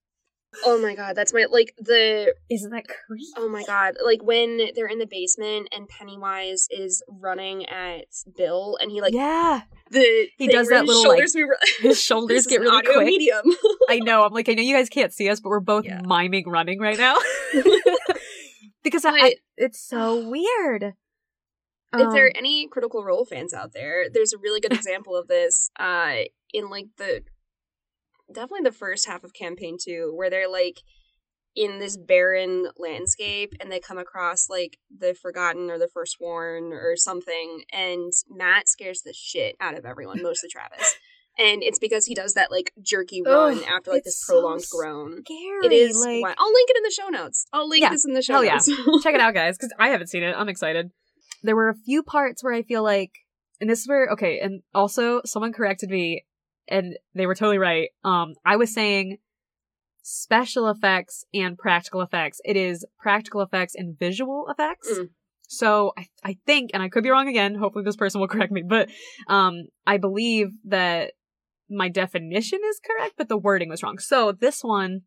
Oh my god, that's my like the Isn't that creepy? Oh my god. Like when they're in the basement and Pennywise is running at Bill and he like yeah, the He does that little, shoulders re- his shoulders get really audio quick. medium. I know. I'm like, I know you guys can't see us, but we're both Yeah. miming running right now because I, I, it's so weird. if there Um, are any Critical Role fans out there, there's a really good example of this uh, in like the definitely the first half of campaign two, where they're like in this barren landscape and they come across like the Forgotten or the Forsworn or something, and Matt scares the shit out of everyone, mostly Travis. And it's because he does that like jerky run Ugh, after like this prolonged s- groan. scary. It is. like wi- I'll link it in the show notes. I'll link Yeah, this in the show hell yeah. check it out, guys, because I haven't seen it. I'm excited. There were a few parts where I feel like, and this is where okay, and also someone corrected me, and they were totally right. Um, I was saying special effects and practical effects. It is practical effects and visual effects. Mm. So I, I think, and I could be wrong again. Hopefully, this person will correct me. But um, I believe that my definition is correct, but the wording was wrong. So this one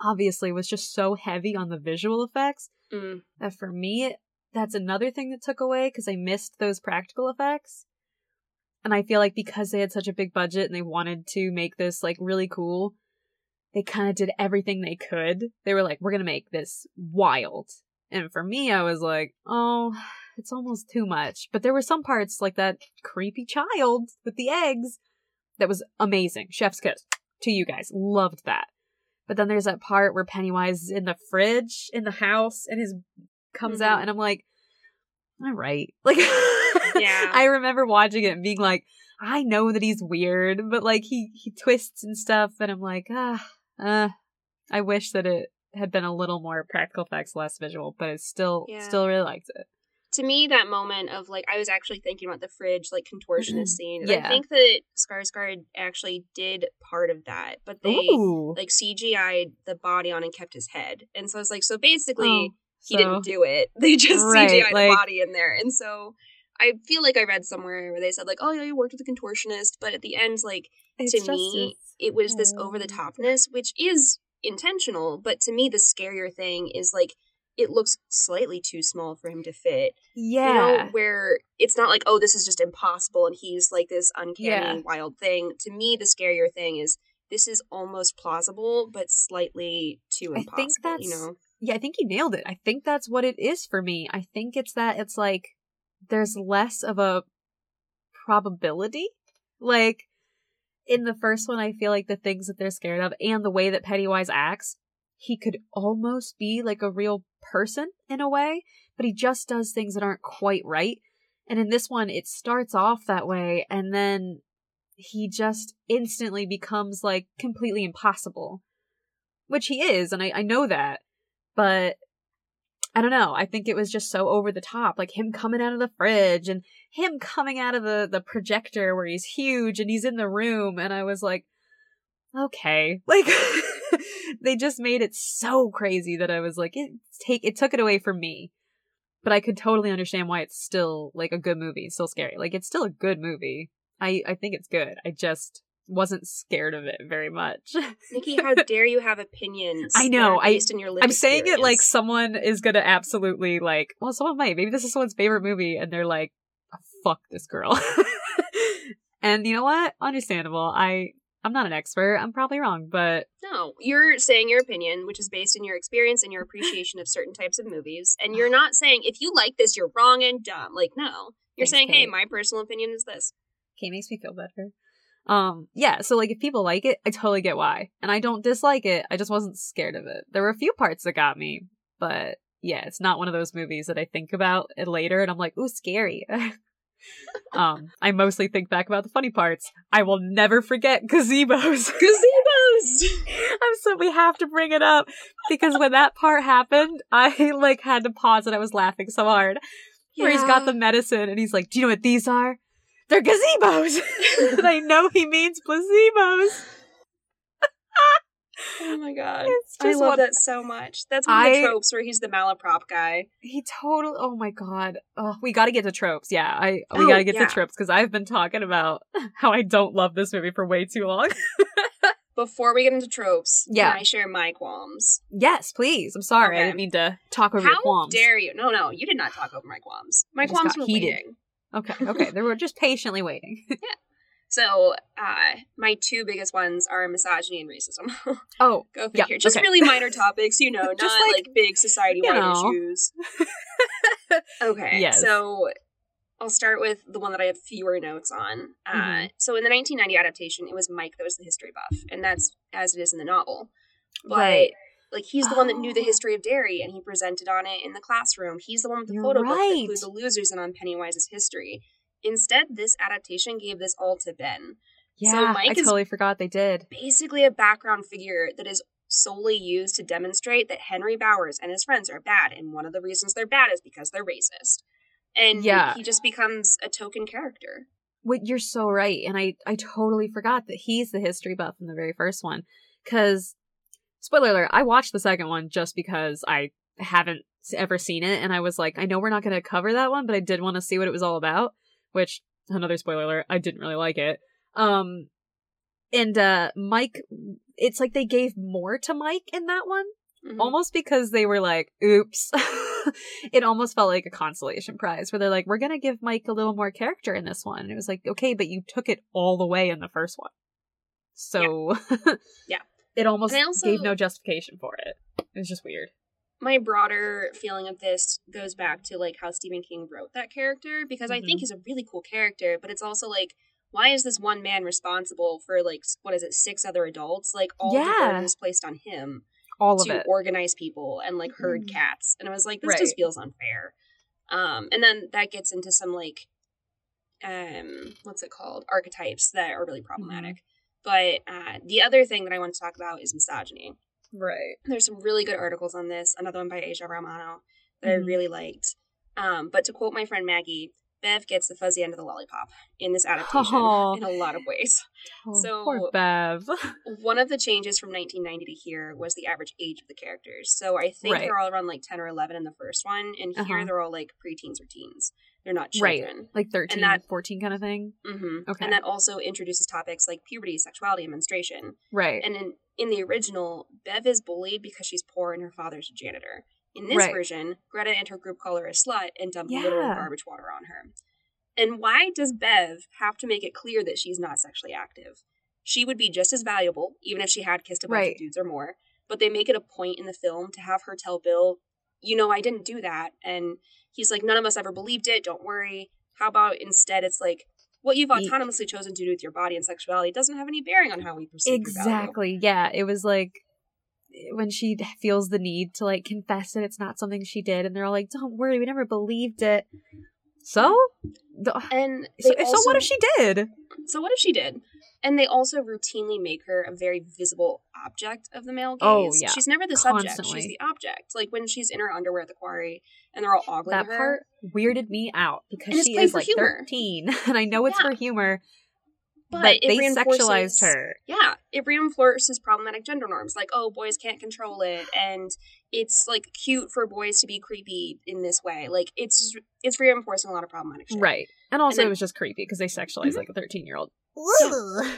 obviously was just so heavy on the visual effects Mm. that for me, that's another thing that took away because I missed those practical effects. And I feel like because they had such a big budget and they wanted to make this like really cool, they kind of did everything they could. They were like, we're going to make this wild. And for me, I was like, oh, it's almost too much. But there were some parts like that creepy child with the eggs that was amazing. Chef's kiss to you guys. Loved that. But then there's that part where Pennywise is in the fridge in the house and his comes out Mhm. and I'm like, all right. Like Yeah. I remember watching it and being like, I know that he's weird, but like he he twists and stuff and I'm like, ah, uh, I wish that it had been a little more practical effects, less visual, but it's still Yeah. still really liked it. to me that moment of like I was actually thinking about the fridge like contortionist scene. And I think that Skarsgård actually did part of that, but they Ooh. like CGI'd the body on and kept his head. And so I was like, so basically Oh, he so- didn't do it. They just Right, CGI'd like- the body in there. And so I feel like I read somewhere where they said like, oh yeah, you worked with a contortionist, but at the end, like It's to me, it was this over the topness, which is intentional. But to me, the scarier thing is like it looks slightly too small for him to fit. yeah. You know, where it's not like, oh, this is just impossible and he's like this uncanny, Yeah. wild thing. To me, the scarier thing is this is almost plausible, but slightly too impossible. I think that's you know, Yeah, I think you nailed it. I think that's what it is for me. I think it's that it's like there's less of a probability. Like in the first one, I feel like the things that they're scared of and the way that Pennywise acts, he could almost be like a real person in a way, but he just does things that aren't quite right. And in this one, it starts off that way and then he just instantly becomes like completely impossible. Which he is, and I, I know that but I don't know. I think it was just so over the top, like him coming out of the fridge and him coming out of the the projector where he's huge and he's in the room, and I was like, okay, like they just made it so crazy that I was like, it take it took it away from me. But I could totally understand why it's still like a good movie. Still scary. Like it's still a good movie. I I think it's good. I just wasn't scared of it very much. Nikki, how dare you have opinions? I know, I, based in your I'm saying it like someone is gonna absolutely like, well, someone might. Maybe this is someone's favorite movie, and they're like, "Oh, "Fuck this girl." and you know what? Understandable. I I'm not an expert. I'm probably wrong, but No, you're saying your opinion, which is based in your experience and your appreciation of certain types of movies, and you're not saying if you like this, you're wrong and dumb. Like, no, you're Thanks, saying, hey, my personal opinion is this. okay, makes me feel better. Um, yeah. So like, if people like it, I totally get why, and I don't dislike it. I just wasn't scared of it. There were a few parts that got me, but yeah, it's not one of those movies that I think about it later and I'm like, ooh, scary. um, I mostly think back about the funny parts. I will never forget gazebos. Gazebos. I'm so we have to bring it up because when that part happened, I like had to pause and I was laughing so hard. Where he's got the medicine and he's like, "Do you know what these are? They're gazebos." and I know he means placebos. Oh my god. I love one- that so much. That's one of the I- tropes where he's the malaprop guy. He totally. Oh my god. Oh, we got to get to tropes. Yeah, I we Oh, got to get yeah. to tropes because I've been talking about how I don't love this movie for way too long. Before we get into tropes, Yeah. can I share my qualms? yes, please. I'm sorry. I didn't mean to talk over your How qualms. dare you? No, no, you did not talk over my qualms. My I qualms were heated. waiting. Okay, okay. they were just patiently waiting. yeah. So, uh, my two biggest ones are misogyny and racism. oh, Go Yeah, figure. Just okay. really minor topics, you know, not like, like, big society wide you know. issues. Okay. Yes. So I'll start with the one that I have fewer notes on. Uh, Mhm. so in the 1990 adaptation, it was Mike that was the history buff, and that's as it is in the novel. But Right. Like he's the one that knew the Oh. history of Derry, and he presented on it in the classroom. He's the one with the You're photo book that right. clued the losers in on Pennywise's history. Instead, this adaptation gave this all to Ben. Yeah, Mike I totally forgot they did. Basically, a background figure that is solely used to demonstrate that Henry Bowers and his friends are bad, and one of the reasons they're bad is because they're racist. And Yeah. he just becomes a token character. Wait, you're so right, and I I totally forgot that he's the history buff in the very first one. Because, spoiler alert, I watched the second one just because I haven't ever seen it, and I was like, I know we're not going to cover that one, but I did want to see what it was all about. Which another spoiler alert, I didn't really like it. Um, and uh, Mike, it's like they gave more to Mike in that one, Mhm. almost because they were like, oops. it almost felt like a consolation prize where they're like, we're going to give Mike a little more character in this one. And it was like, okay, but you took it all the way in the first one. So, Yeah. It almost also- gave no justification for it. It was just weird. my broader feeling of this goes back to like how Stephen King wrote that character because I Mhm. think he's a really cool character, but it's also like why is this one man responsible for like what is it six other adults? Like all the burden is placed on him All of to it. organize people and like herd Mhm. cats, and I was like this Right. just feels unfair. Um, and then that gets into some like um what's it called archetypes that are really problematic. Mm-hmm. But uh, the other thing that I want to talk about is misogyny. right. There's some really good articles on this. Another one by Aja Romano that I Mhm. really liked. Um, but to quote my friend Maggie, Bev gets the fuzzy end of the lollipop in this adaptation Aw. in a lot of ways. Oh, So- poor Bev. One of the changes from 1990 to here was the average age of the characters. So I think Right. they're all around like 10 or 11 in the first one, and here Uh-huh. they're all like preteens or teens. They're not children. Right. like 13, that- 14 kind of thing. hmm Okay. And that also introduces topics like puberty, sexuality, and menstruation. Right. And in, in the original, Bev is bullied because she's poor and her father's a janitor. In this Right. version, Greta and her group call her a slut and dump Yeah. literal garbage water on her. And why does Bev have to make it clear that she's not sexually active? She would be just as valuable, even if she had kissed a bunch Right. of dudes or more. But they make it a point in the film to have her tell Bill, you know, I didn't do that. And he's like, none of us ever believed it. Don't worry. How about instead it's like, what you've autonomously chosen to do with your body and sexuality doesn't have any bearing on how we perceive. Exactly. Yeah. It was like eh, when she feels the need to like confess that it's not something she did, and they're all like, "Don't worry, we never believed it." So, the- And so, they so what if she did? So what if she did? And they also routinely make her a very visible object of the male oh, gaze. Oh, yeah. She's never the subject. She's the object. Like when she's in her underwear at the quarry and they're all ogling That her. part weirded me out because And she is like humor. thirteen, and I know it's Yeah. for humor, but, but, it they sexualized her. Yeah, it reinforces problematic gender norms. Like, oh, boys can't control it, and it's like cute for boys to be creepy in this way. Like, it's it's reinforcing a lot of problematic shit. Right. And also, then- it was just creepy because they sexualized Mhm. like a 13 year old.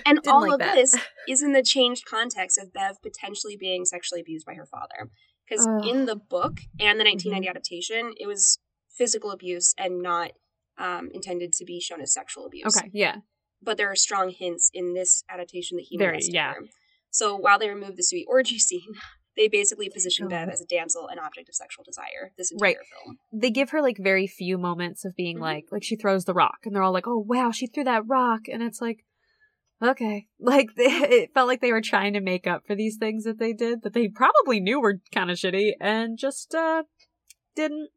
And all like of that. this is in the changed context of Bev potentially being sexually abused by her father. Because Ugh. Mm-hmm. in the book and the 1990 adaptation, it was physical abuse and not um, intended to be shown as sexual abuse. Okay. Yeah. But there are strong hints in this adaptation that he molested yeah. her. So while they removed the sweet orgy scene, they basically position Bev as a damsel, an object of sexual desire. This entire Right. film. They give her like very few moments of being Mhm. like, like she throws the rock and they're all like, oh, wow, she threw that rock. And it's like, okay. Like it felt like they were trying to make up for these things that they did that they probably knew were kind of shitty and just, uh, didn't,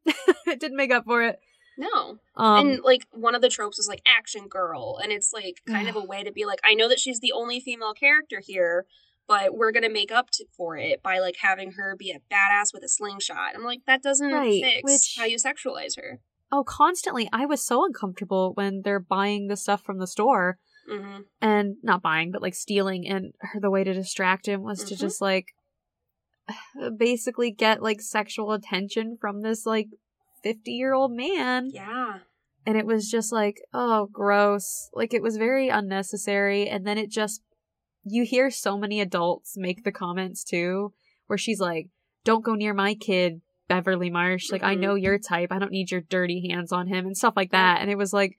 didn't make up for it. No. Um, and like one of the tropes is like action girl and it's like kind of a way to be like i know that she's the only female character here but we're gonna make up to, for it by like having her be a badass with a slingshot i'm like that doesn't Right, fix which- how you sexualize her oh, constantly. I was so uncomfortable when they're buying the stuff from the store hmm and not buying, but like stealing. And her, the way to distract him was to Mhm. just like basically get like sexual attention from this like 50 year old man. yeah And it was just like, oh, gross. Like it was very unnecessary. And then it just, you hear so many adults make the comments too, where she's like, don't go near my kid, Beverly Marsh. Like, I Mhm. know your type. I don't need your dirty hands on him and stuff like that. And it was like,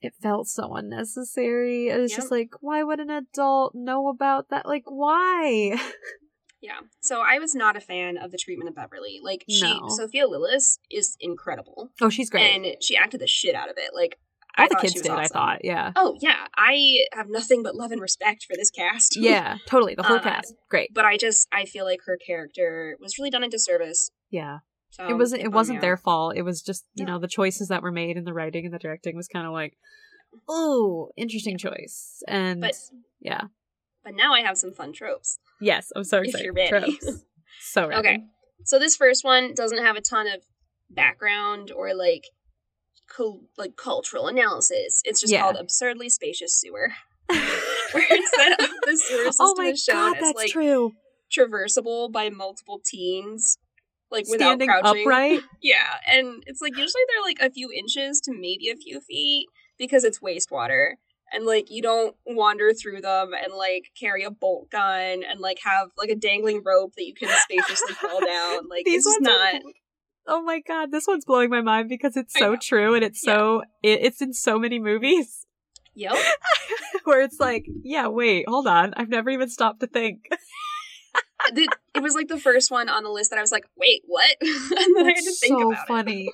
it felt so unnecessary. It was just like, why would an adult know about that? Like, why? Yeah. So I was not a fan of the treatment of Beverly. Like she No. Sophia Lillis is incredible. Oh, she's great. And she acted the shit out of it. Like All I the thought kids did, I thought. Yeah. Oh yeah. I have nothing but love and respect for this cast. Yeah, totally. The whole Uh, cast. Great. but I just I feel like her character was really done a disservice. Yeah. So it wasn't it wasn't their fault. It was just, you No. know, the choices that were made in the writing and the directing was kind of like, "Oh, interesting choice." And But yeah. but now I have some fun tropes. Yes, I'm so excited. Tropes. So ready. Okay. So this first one doesn't have a ton of background or like cul- like cultural analysis. It's just Yeah. called absurdly spacious sewer. Where set up the sewer oh system oh my is shown god, as that's like true. traversable by multiple teens. Like without Standing crouching. upright. Yeah, and it's like usually they're like a few inches to maybe a few feet because it's wastewater. And like you don't wander through them and like carry a bolt gun and like have like a dangling rope that you can spaciously fall down. Like These it's ones are not. Oh my god, this one's blowing my mind because it's so true and it's Yeah. so it, it's in so many movies Yep. where it's like, yeah, wait, hold on, I've never even stopped to think. The- it was like the first one on the list that I was like, wait, what? and then I had to That's think so about funny.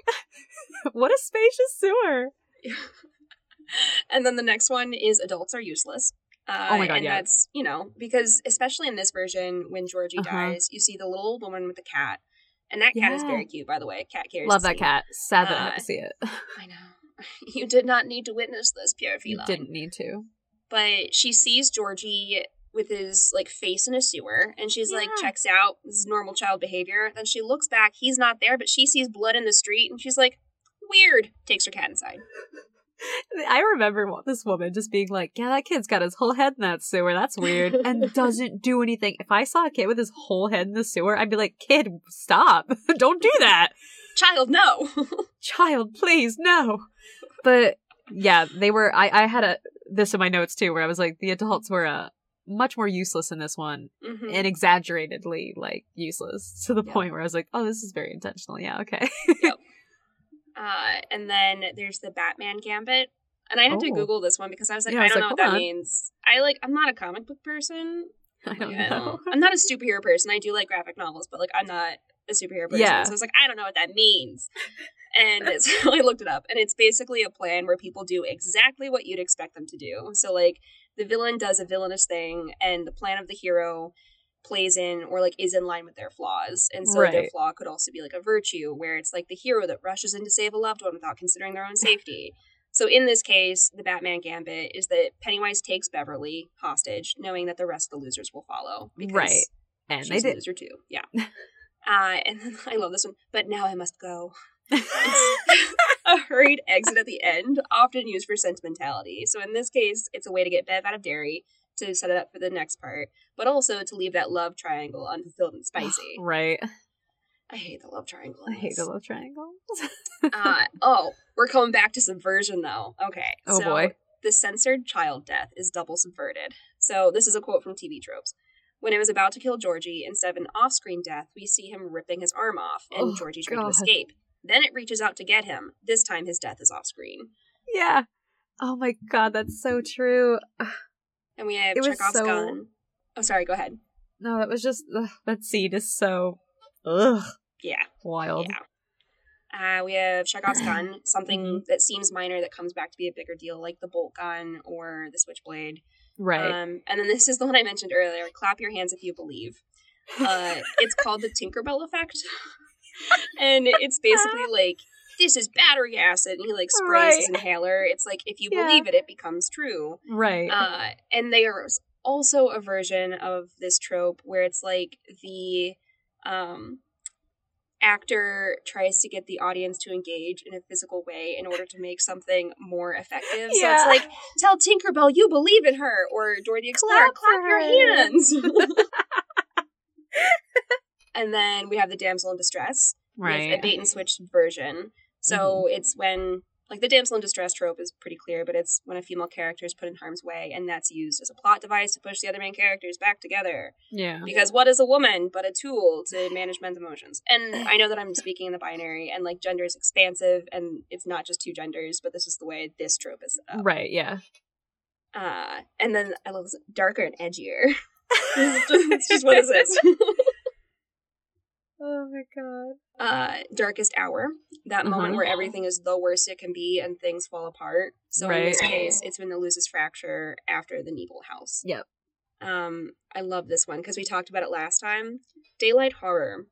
what a spacious sewer. And then the next one is adults are useless. Uh, Oh my God, And yeah. that's you know because especially in this version when Georgie Uh-huh. dies, you see the little old woman with the cat, and that cat is very cute by the way. Cat cares. Love that cat. Sad that I have Uh, to see it. I know. You did not need to witness this, pure You feline. didn't need to. But she sees Georgie with his like face in a sewer, and she's like checks out this is normal child behavior. Then she looks back, he's not there, but she sees blood in the street, and she's like, weird. Takes her cat inside. I remember this woman just being like, "Yeah, that kid's got his whole head in that sewer. That's weird," and doesn't do anything. If I saw a kid with his whole head in the sewer, I'd be like, "Kid, stop! Don't do that, Child, no. child, please, no." But yeah, they were. I I had a this in my notes too, where I was like, the adults were uh, much more useless in this one, Mhm. and exaggeratedly like useless to the Yeah. point where I was like, "Oh, this is very intentional." Yeah, okay. Uh, and then there's the Batman Gambit. And I had to Oh. Google this one because I was like, Yeah, I I was don't like, know what that on. means. I like, I'm not a comic book person. I don't Yeah, know. I'm not a superhero person. I do like graphic novels, but like, I'm not a superhero person. Yeah. So I was like, I don't know what that means. And so I looked it up, and it's basically a plan where people do exactly what you'd expect them to do. So, like, the villain does a villainous thing, and the plan of the hero plays in or like is in line with their flaws. And so their flaw could also be like a virtue, where it's like the hero that rushes in to save a loved one without considering their own safety. So in this case, the Batman gambit is that Pennywise takes Beverly hostage, knowing that the rest of the losers will follow. Because Right. And they she's a did. loser too. Yeah. Uh, and then I love this one. But now I must go. A hurried exit at the end, often used for sentimentality. So in this case, it's a way to get Bev out of Derry to set it up for the next part, but also to leave that love triangle unfulfilled and spicy. right. I hate the love triangle. I hate the love triangle. uh, oh, we're coming back to subversion though. Okay. Oh, so boy. The censored child death is double subverted. So this is a quote from TV tropes. When it was about to kill Georgie, instead of an off-screen death, we see him ripping his arm off, and Oh, Georgie's trying to escape. Then it reaches out to get him. This time, his death is off-screen. yeah. Oh my god, that's so true. And we have It Chekhov's so- gun. Oh, sorry. Go ahead. No, that was just ugh, that scene is so ugh Yeah. wild. Yeah. Uh, we have Chekhov's gun, something Mm-hmm. that seems minor that comes back to be a bigger deal, like the bolt gun or the switchblade. Right. Um, and then this is the one I mentioned earlier. Clap your hands if you believe. Uh, it's called the Tinkerbell effect, and it's basically like this is battery acid, and he like sprays his inhaler. It's like if you Yeah. believe it, it becomes true. right. Uh, and there's also a version of this trope where it's like the um, actor tries to get the audience to engage in a physical way in order to make something more effective. So it's like, tell Tinkerbell you believe in her, or Dora the Explorer, Clap clap, your her." hands. and then we have the damsel in distress with a bait and switch version. So it's when like the damsel in distress trope is pretty clear, but it's when a female character is put in harm's way, and that's used as a plot device to push the other main characters back together. yeah. Because what is a woman but a tool to manage men's emotions? And I know that I'm speaking in the binary, and like gender is expansive, and it's not just two genders, but this is the way this trope is set up. Right, yeah. Uh, and then I love this darker and edgier. It's just, what it is. oh my god. uh, darkest hour, that moment Uh-huh. where everything is the worst it can be and things fall apart. So in this Right. case, it's when the loses fracture after the Neibolt house. Yep. Um, I love this one because we talked about it last time. Daylight horror.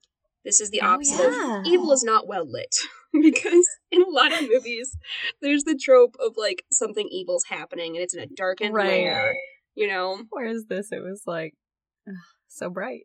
This is the Oh, opposite yeah. of evil is not well lit because in a lot of movies, there's the trope of like something evil's happening and it's in a darkened Right. lair. You know, Whereas this, it was like ugh, so bright.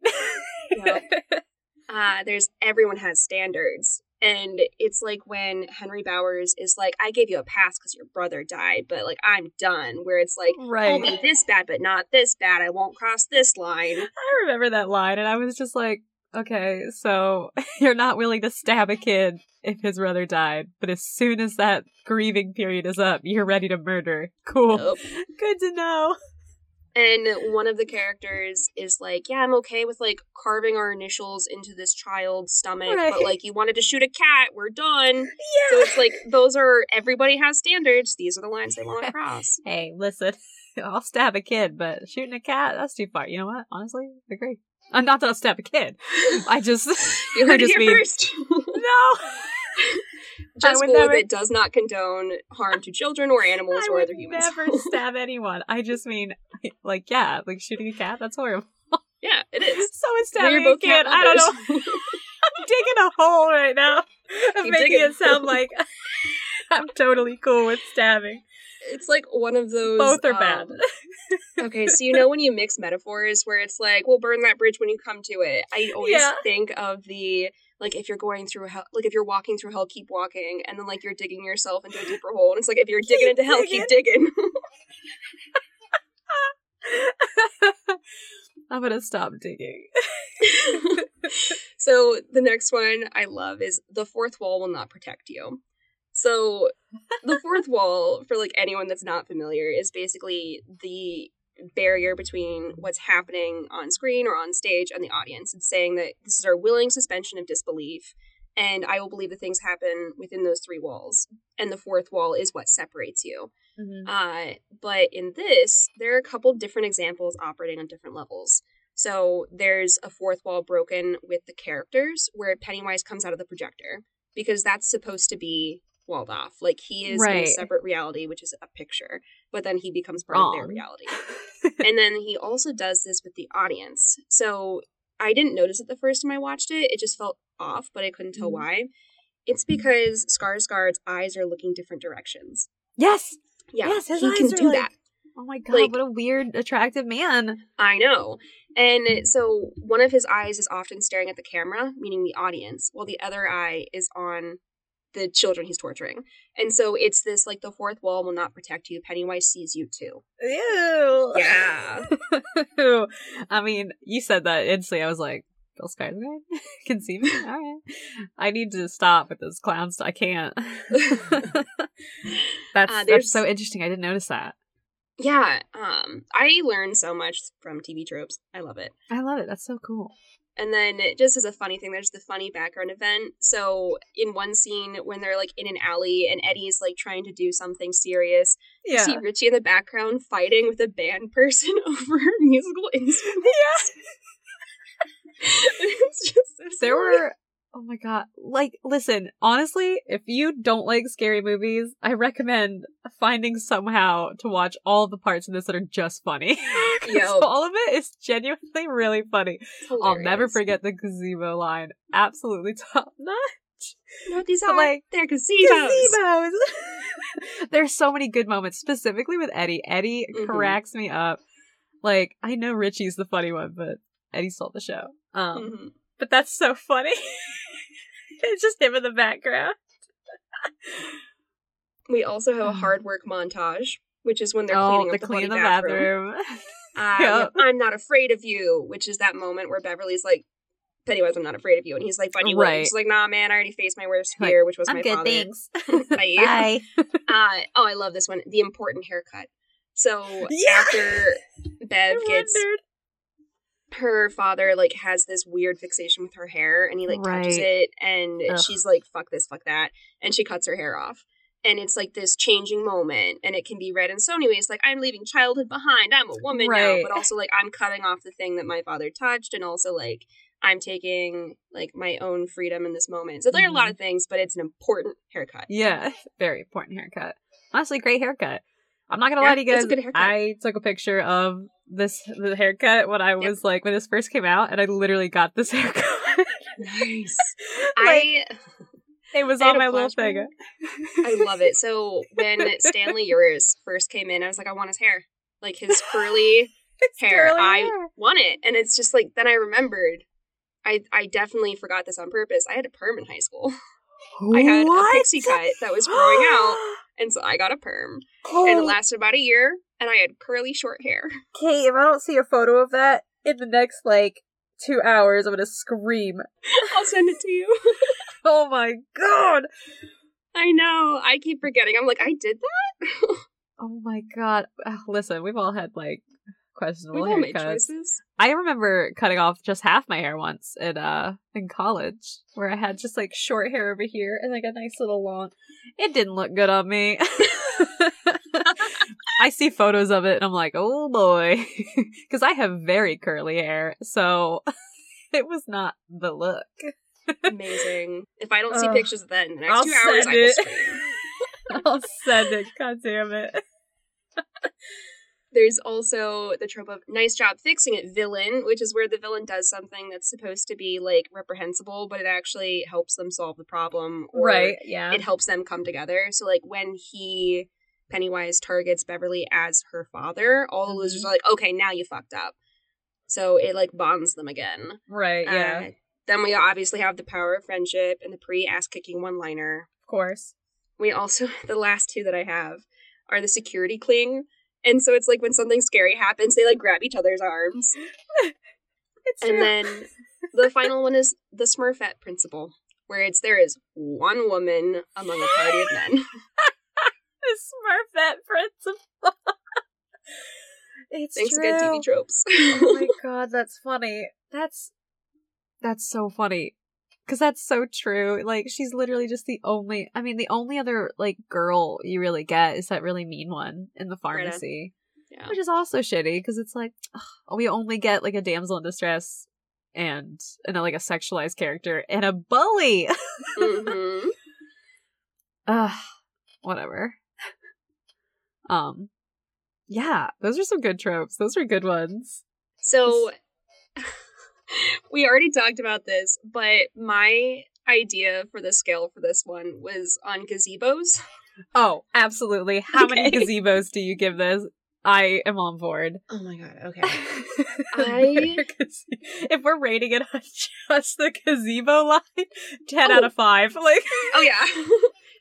Yep. uh, there's everyone has standards. And it's like when Henry Bowers is like, I gave you a pass because your brother died, but like, I'm done. Where it's like, right. be this bad, but not this bad. I won't cross this line. I remember that line, and I was just like, okay, so you're not willing to stab a kid if his brother died, but as soon as that grieving period is up, you're ready to murder. Cool. Nope. Good to know. And one of the characters is like, Yeah, I'm okay with like carving our initials into this child's stomach, Right. but like, you wanted to shoot a cat, we're done. Yeah. So it's like, those are, everybody has standards. These are the lines they want to cross. hey, listen, I'll stab a kid, but shooting a cat, that's too far. You know what? Honestly, I agree. Uh, not that I'll stab a kid. I just, You heard it just here mean, first. no. Just School never- it does not condone harm to children or animals I or other humans. never stab anyone. I just mean, like, yeah, like shooting a cat, that's horrible. yeah, it is. So is We're stabbing a cat I don't know. I'm digging a hole right now. I'm making it sound like I'm totally cool with stabbing. it's like one of those. Both are um, bad. okay, so you know when you mix metaphors where it's like, we'll burn that bridge when you come to it. I always Yeah. think of the like if you're going through hell, like if you're walking through hell, keep walking, and then like you're digging yourself into a deeper hole, and it's like if you're digging Keep into hell, keep digging. I'm gonna stop digging. so the next one I love is the fourth wall will not protect you. So the fourth wall, for like anyone that's not familiar, is basically the barrier between what's happening on screen or on stage and the audience. It's saying that this is our willing suspension of disbelief, and I will believe the things happen within those three walls. And the fourth wall is what separates you. Mm-hmm. Uh, but in this, there are a couple different examples operating on different levels. So there's a fourth wall broken with the characters where Pennywise comes out of the projector because that's supposed to be walled off. Like he is in a separate reality, which is a picture, but then he becomes part of their reality. and then he also does this with the audience. So I didn't notice it the first time I watched it. It just felt off, but I couldn't tell Mhm. why. It's because Skarsgård's eyes are looking different directions. yes. Yeah, Yes, his he eyes can are do like- that. Oh my god, Like- what a weird, attractive man. I know. And so one of his eyes is often staring at the camera, meaning the audience, while the other eye is on the children he's torturing. And so it's this like the fourth wall will not protect you. Pennywise sees you too. Ew. Yeah. I mean, you said that instantly. I was like, Bill Skarsgård can see me. All right, I need to stop with those clown stuff. I can't. that's Uh, that's so interesting. I didn't notice that. Yeah. Um I learned so much from TV tropes. I love it. I love it. That's so cool. And then just as a funny thing, there's the funny background event. So in one scene when they're like in an alley and Eddie's like trying to do something serious, you Yeah. see Richie in the background fighting with a band person over musical instruments. yeah. it's just so There were. Oh my god! Like, listen. Honestly, if you don't like scary movies, I recommend finding somehow to watch all the parts of this that are just funny. Yup. all of it is genuinely really funny. I'll never forget the gazebo line. Absolutely top notch. No, these are like, they're gazebos. Gazebos. There's so many good moments, specifically with Eddie. Eddie Mhm. cracks me up. Like, I know Richie's the funny one, but Eddie stole the show. Um, Mhm. But that's so funny. it's just him in the background. We also have a Mm. hard work montage, which is when they're oh, cleaning the up the clean the bathroom. bathroom. Uh, Yep. I'm not afraid of you, which is that moment where Beverly's like, Pennywise, I'm not afraid of you. And he's like, will. Right. She's like, nah, man, I already faced my worst Like, fear, which was I'm my good, father. thanks. Bye. Bye. Uh, oh, I love this one. The important haircut. So Yeah. after Bev I gets wondered. Her father like has this weird fixation with her hair and he like touches it and Ugh. she's like fuck this fuck that and she cuts her hair off and it's like this changing moment and it can be read in so many ways like i'm leaving childhood behind i'm a woman Right. now but also like i'm cutting off the thing that my father touched and also like i'm taking like my own freedom in this moment so there are a lot mm-hmm. of things but it's an important haircut Yeah, very important haircut. Honestly, great haircut. I'm not gonna Yeah, lie to you guys. a good haircut. I took a picture of this the haircut when I was like when this first came out, and I literally got this haircut. nice Like, i it was I on my little thing. i love it so when stanley Uris first came in i was like i want his hair like his curly hair. curly I hair. want it. And it's just like then I remembered I I definitely forgot this on purpose. I had a perm in high school. I had a pixie cut that was growing out, and so I got a perm. And it oh. lasted about a year, and I had curly short hair. Kate, if I don't see a photo of that in the next like two hours, I'm gonna scream. I'll send it to you. Oh my god! I know. I keep forgetting. I'm like, I did that? Oh my god! Ugh, listen, we've all had like questionable We've all made choices. I remember cutting off just half my hair once in uh in college, where I had just like short hair over here and like a nice little long. It didn't look good on me. I see photos of it and I'm like, oh boy, because I have very curly hair, so it was not the look. Amazing. If I don't see Ugh. pictures of that in the next I'll two hours, I will scream. I'll send it. God damn it. There's also the trope of nice job fixing it villain, which is where the villain does something that's supposed to be like reprehensible, but it actually helps them solve the problem. Right? Yeah. It helps them come together. So like when he Pennywise targets Beverly as her father, all the losers Mhm. are like, okay, now you fucked up. So it like bonds them again. right. Yeah. Uh, then we obviously have the power of friendship and the pre ass kicking one liner. of course. We also the last two that I have are the security cling. And so it's like when something scary happens, they like grab each other's arms. It's And then the final one is the Smurfette principle, where it's there is one woman among a party of men. the Smurfette principle. it's Thanks true. again, TV tropes. oh my god, that's funny. That's that's so funny. Cause that's so true. Like she's literally just the only I mean, the only other like girl you really get is that really mean one in the pharmacy. yeah. Which is also shitty because it's like ugh, we only get like a damsel in distress and and like a sexualized character and a bully. hmm Ugh, whatever. Um, yeah, those are some good tropes. Those are good ones. So we already talked about this, but my idea for the scale for this one was on gazebos. Oh, absolutely. How many Okay. gazebos do you give this? I am on board. Oh my god, okay. I... if we're rating it on just the gazebo line, 10 out Oh. of 5. Like, Oh yeah.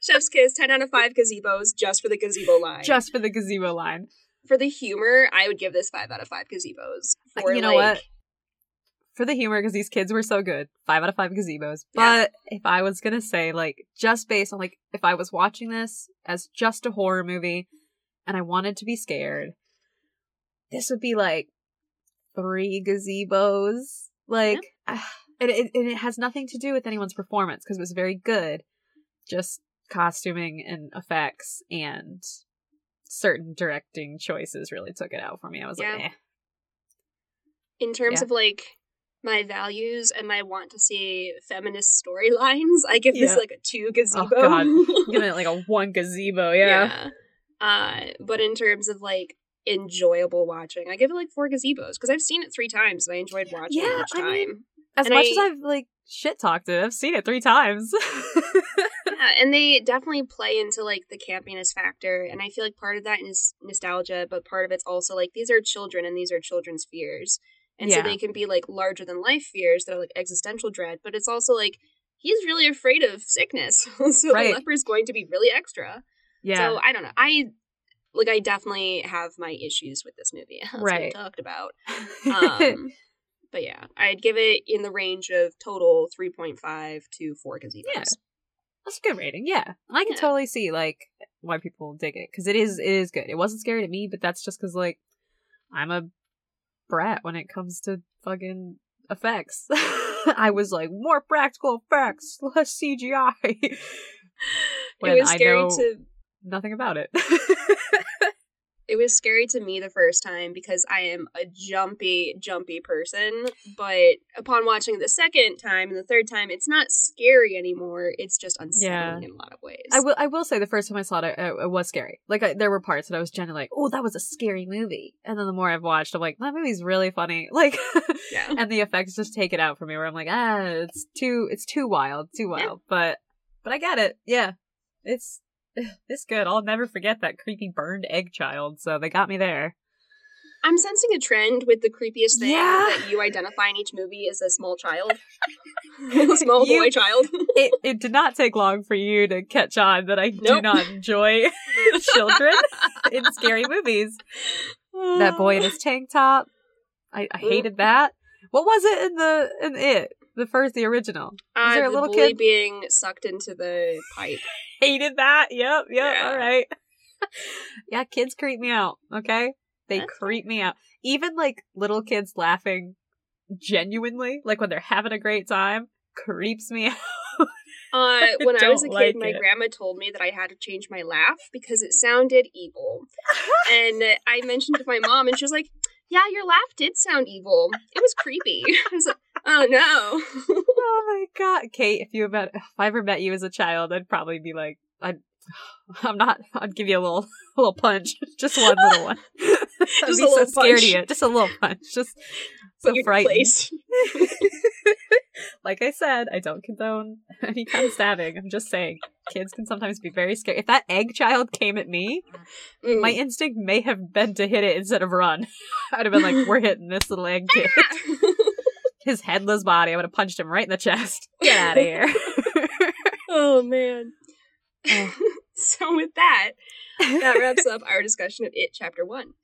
Chef's kiss, 10 out of 5 gazebos just for the gazebo line. just for the gazebo line. for the humor, I would give this 5 out of 5 gazebos. For You know like, what? For the humor, because these kids were so good. 5 out of 5 gazebos. Yeah. But if I was going to say, like, just based on, like, if I was watching this as just a horror movie and I wanted to be scared, this would be like three gazebos. Like, ah, and it, and it has nothing to do with anyone's performance because it was very good. Just costuming and effects and certain directing choices really took it out for me. I was Yeah. like, eh. in terms Yeah. of like my values and my want to see feminist storylines, I give this like a 2 gazebo. Oh, God. I'm giving it like a one gazebo, yeah. Yeah. Uh, but in terms of like enjoyable watching, I give it like four gazebos because I've seen it three times and I enjoyed watching Yeah, it each I time. mean- As And much I- as I've like shit talked it, I've seen it three times. yeah, and they definitely play into like the campiness factor, and I feel like part of that is nostalgia, but part of it's also like these are children and these are children's fears, and so they can be like larger than life fears that are like existential dread, but it's also like he's really afraid of sickness, so Right. the is going to be really extra. yeah. So I don't know. I like I definitely have my issues with this movie, we Right. talked about. Um, but yeah, I'd give it in the range of total three point five to four gazebos. Yeah. That's a good rating. Yeah. I can Yeah. totally see like why people dig it cuz it is it is good. It wasn't scary to me, but that's just cuz like I'm a brat when it comes to fucking effects. I was like more practical effects, less CGI. when it was I scary know to nothing about it. it was scary to me the first time because I am a jumpy, jumpy person. But upon watching it the second time and the third time, it's not scary anymore. It's just unsettling in a lot of ways. I will. I will say the first time I saw it, it, it was scary. Like I, there were parts that I was genuinely like, "Oh, that was a scary movie." And then the more I've watched, I'm like, "That movie's really funny." Like, Yeah. and the effects just take it out for me. Where I'm like, "Ah, it's too, it's too wild, too Yeah. wild." But, but I get it. Yeah, it's it's good. I'll never forget that creepy burned egg child. So they got me there. I'm sensing a trend with the creepiest thing Yeah. that you identify in each movie as a small child, a small You- boy child. It it did not take long for you to catch on that I do not enjoy children in scary movies. that boy in his tank top. I, I hated that. What was it in the in it the first the original? Uh, there a the little kid? being sucked into the pipe. Hated that. Yep. Yep. Yeah. All right. yeah, kids creep me out. Okay, they That's creep me out. Even like little kids laughing genuinely, like when they're having a great time, creeps me out. Uh, when I was a kid, like my it. grandma told me that I had to change my laugh because it sounded evil. and I mentioned to my mom, and she was like, "Yeah, your laugh did sound evil. It was creepy." I was like, "Oh no." oh my god, Kate! If you met, if I ever met you as a child, I'd probably be like, I'd, I'm not. I'd give you a little, a little punch, just one little one. Just a so little scared punch. you, just a little punch, just so frightened. like I said, I don't condone any kind of stabbing. I'm just saying, kids can sometimes be very scary. If that egg child came at me, Mm. my instinct may have been to hit it instead of run. I'd have been like, "We're hitting this little egg kid." His headless body. I would have punched him right in the chest. Get out of here. oh man. Oh. so with that, that wraps up our discussion of It Chapter 1.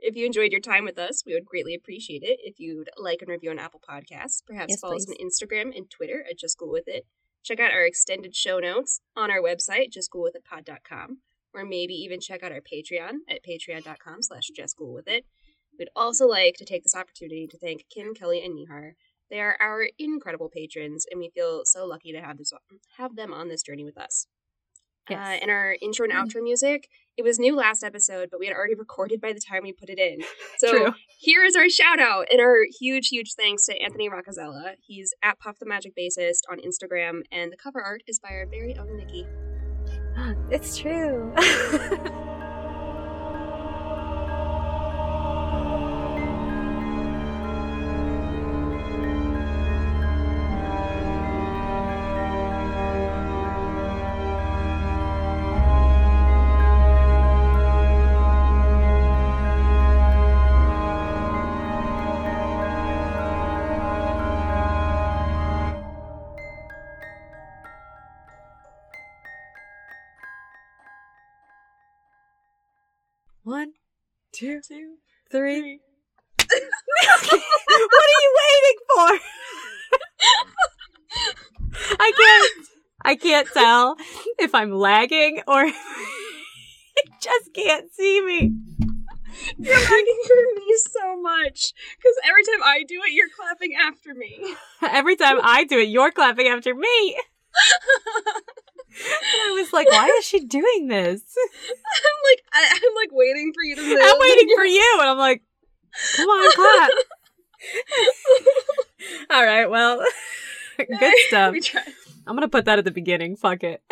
If you enjoyed your time with us, we would greatly appreciate it if you'd like and review on Apple Podcasts. Perhaps Yes, follow us on Instagram and Twitter at Just Cool With It. Check out our extended show notes on our website, justcoolwithitpod.com, or maybe even check out our Patreon at patreon.com slash justcoolwithit. We'd also like to take this opportunity to thank Kim, Kelly, and Nihar. They are our incredible patrons, and we feel so lucky to have this have them on this journey with us. Uh, Yes. and our intro and outro music, it was new last episode, but we had already recorded by the time we put it in. So True. here is our shout out and our huge, huge thanks to Anthony Roccazella. He's at Puff the Magic Bassist on Instagram, and the cover art is by our very own Nikki. It's true. two, Two, three. what are you waiting for? I can't. I can't tell if I'm lagging or just can't see me. You're lagging for me so much because every time I do it, you're clapping after me. Every time I do it, you're clapping after me. And I was like, why is she doing this? I'm like, I, I'm like waiting for you to move. I'm waiting for you. And I'm like, come on, clap. All right, well, good stuff. We. I'm going to put that at the beginning. Fuck it.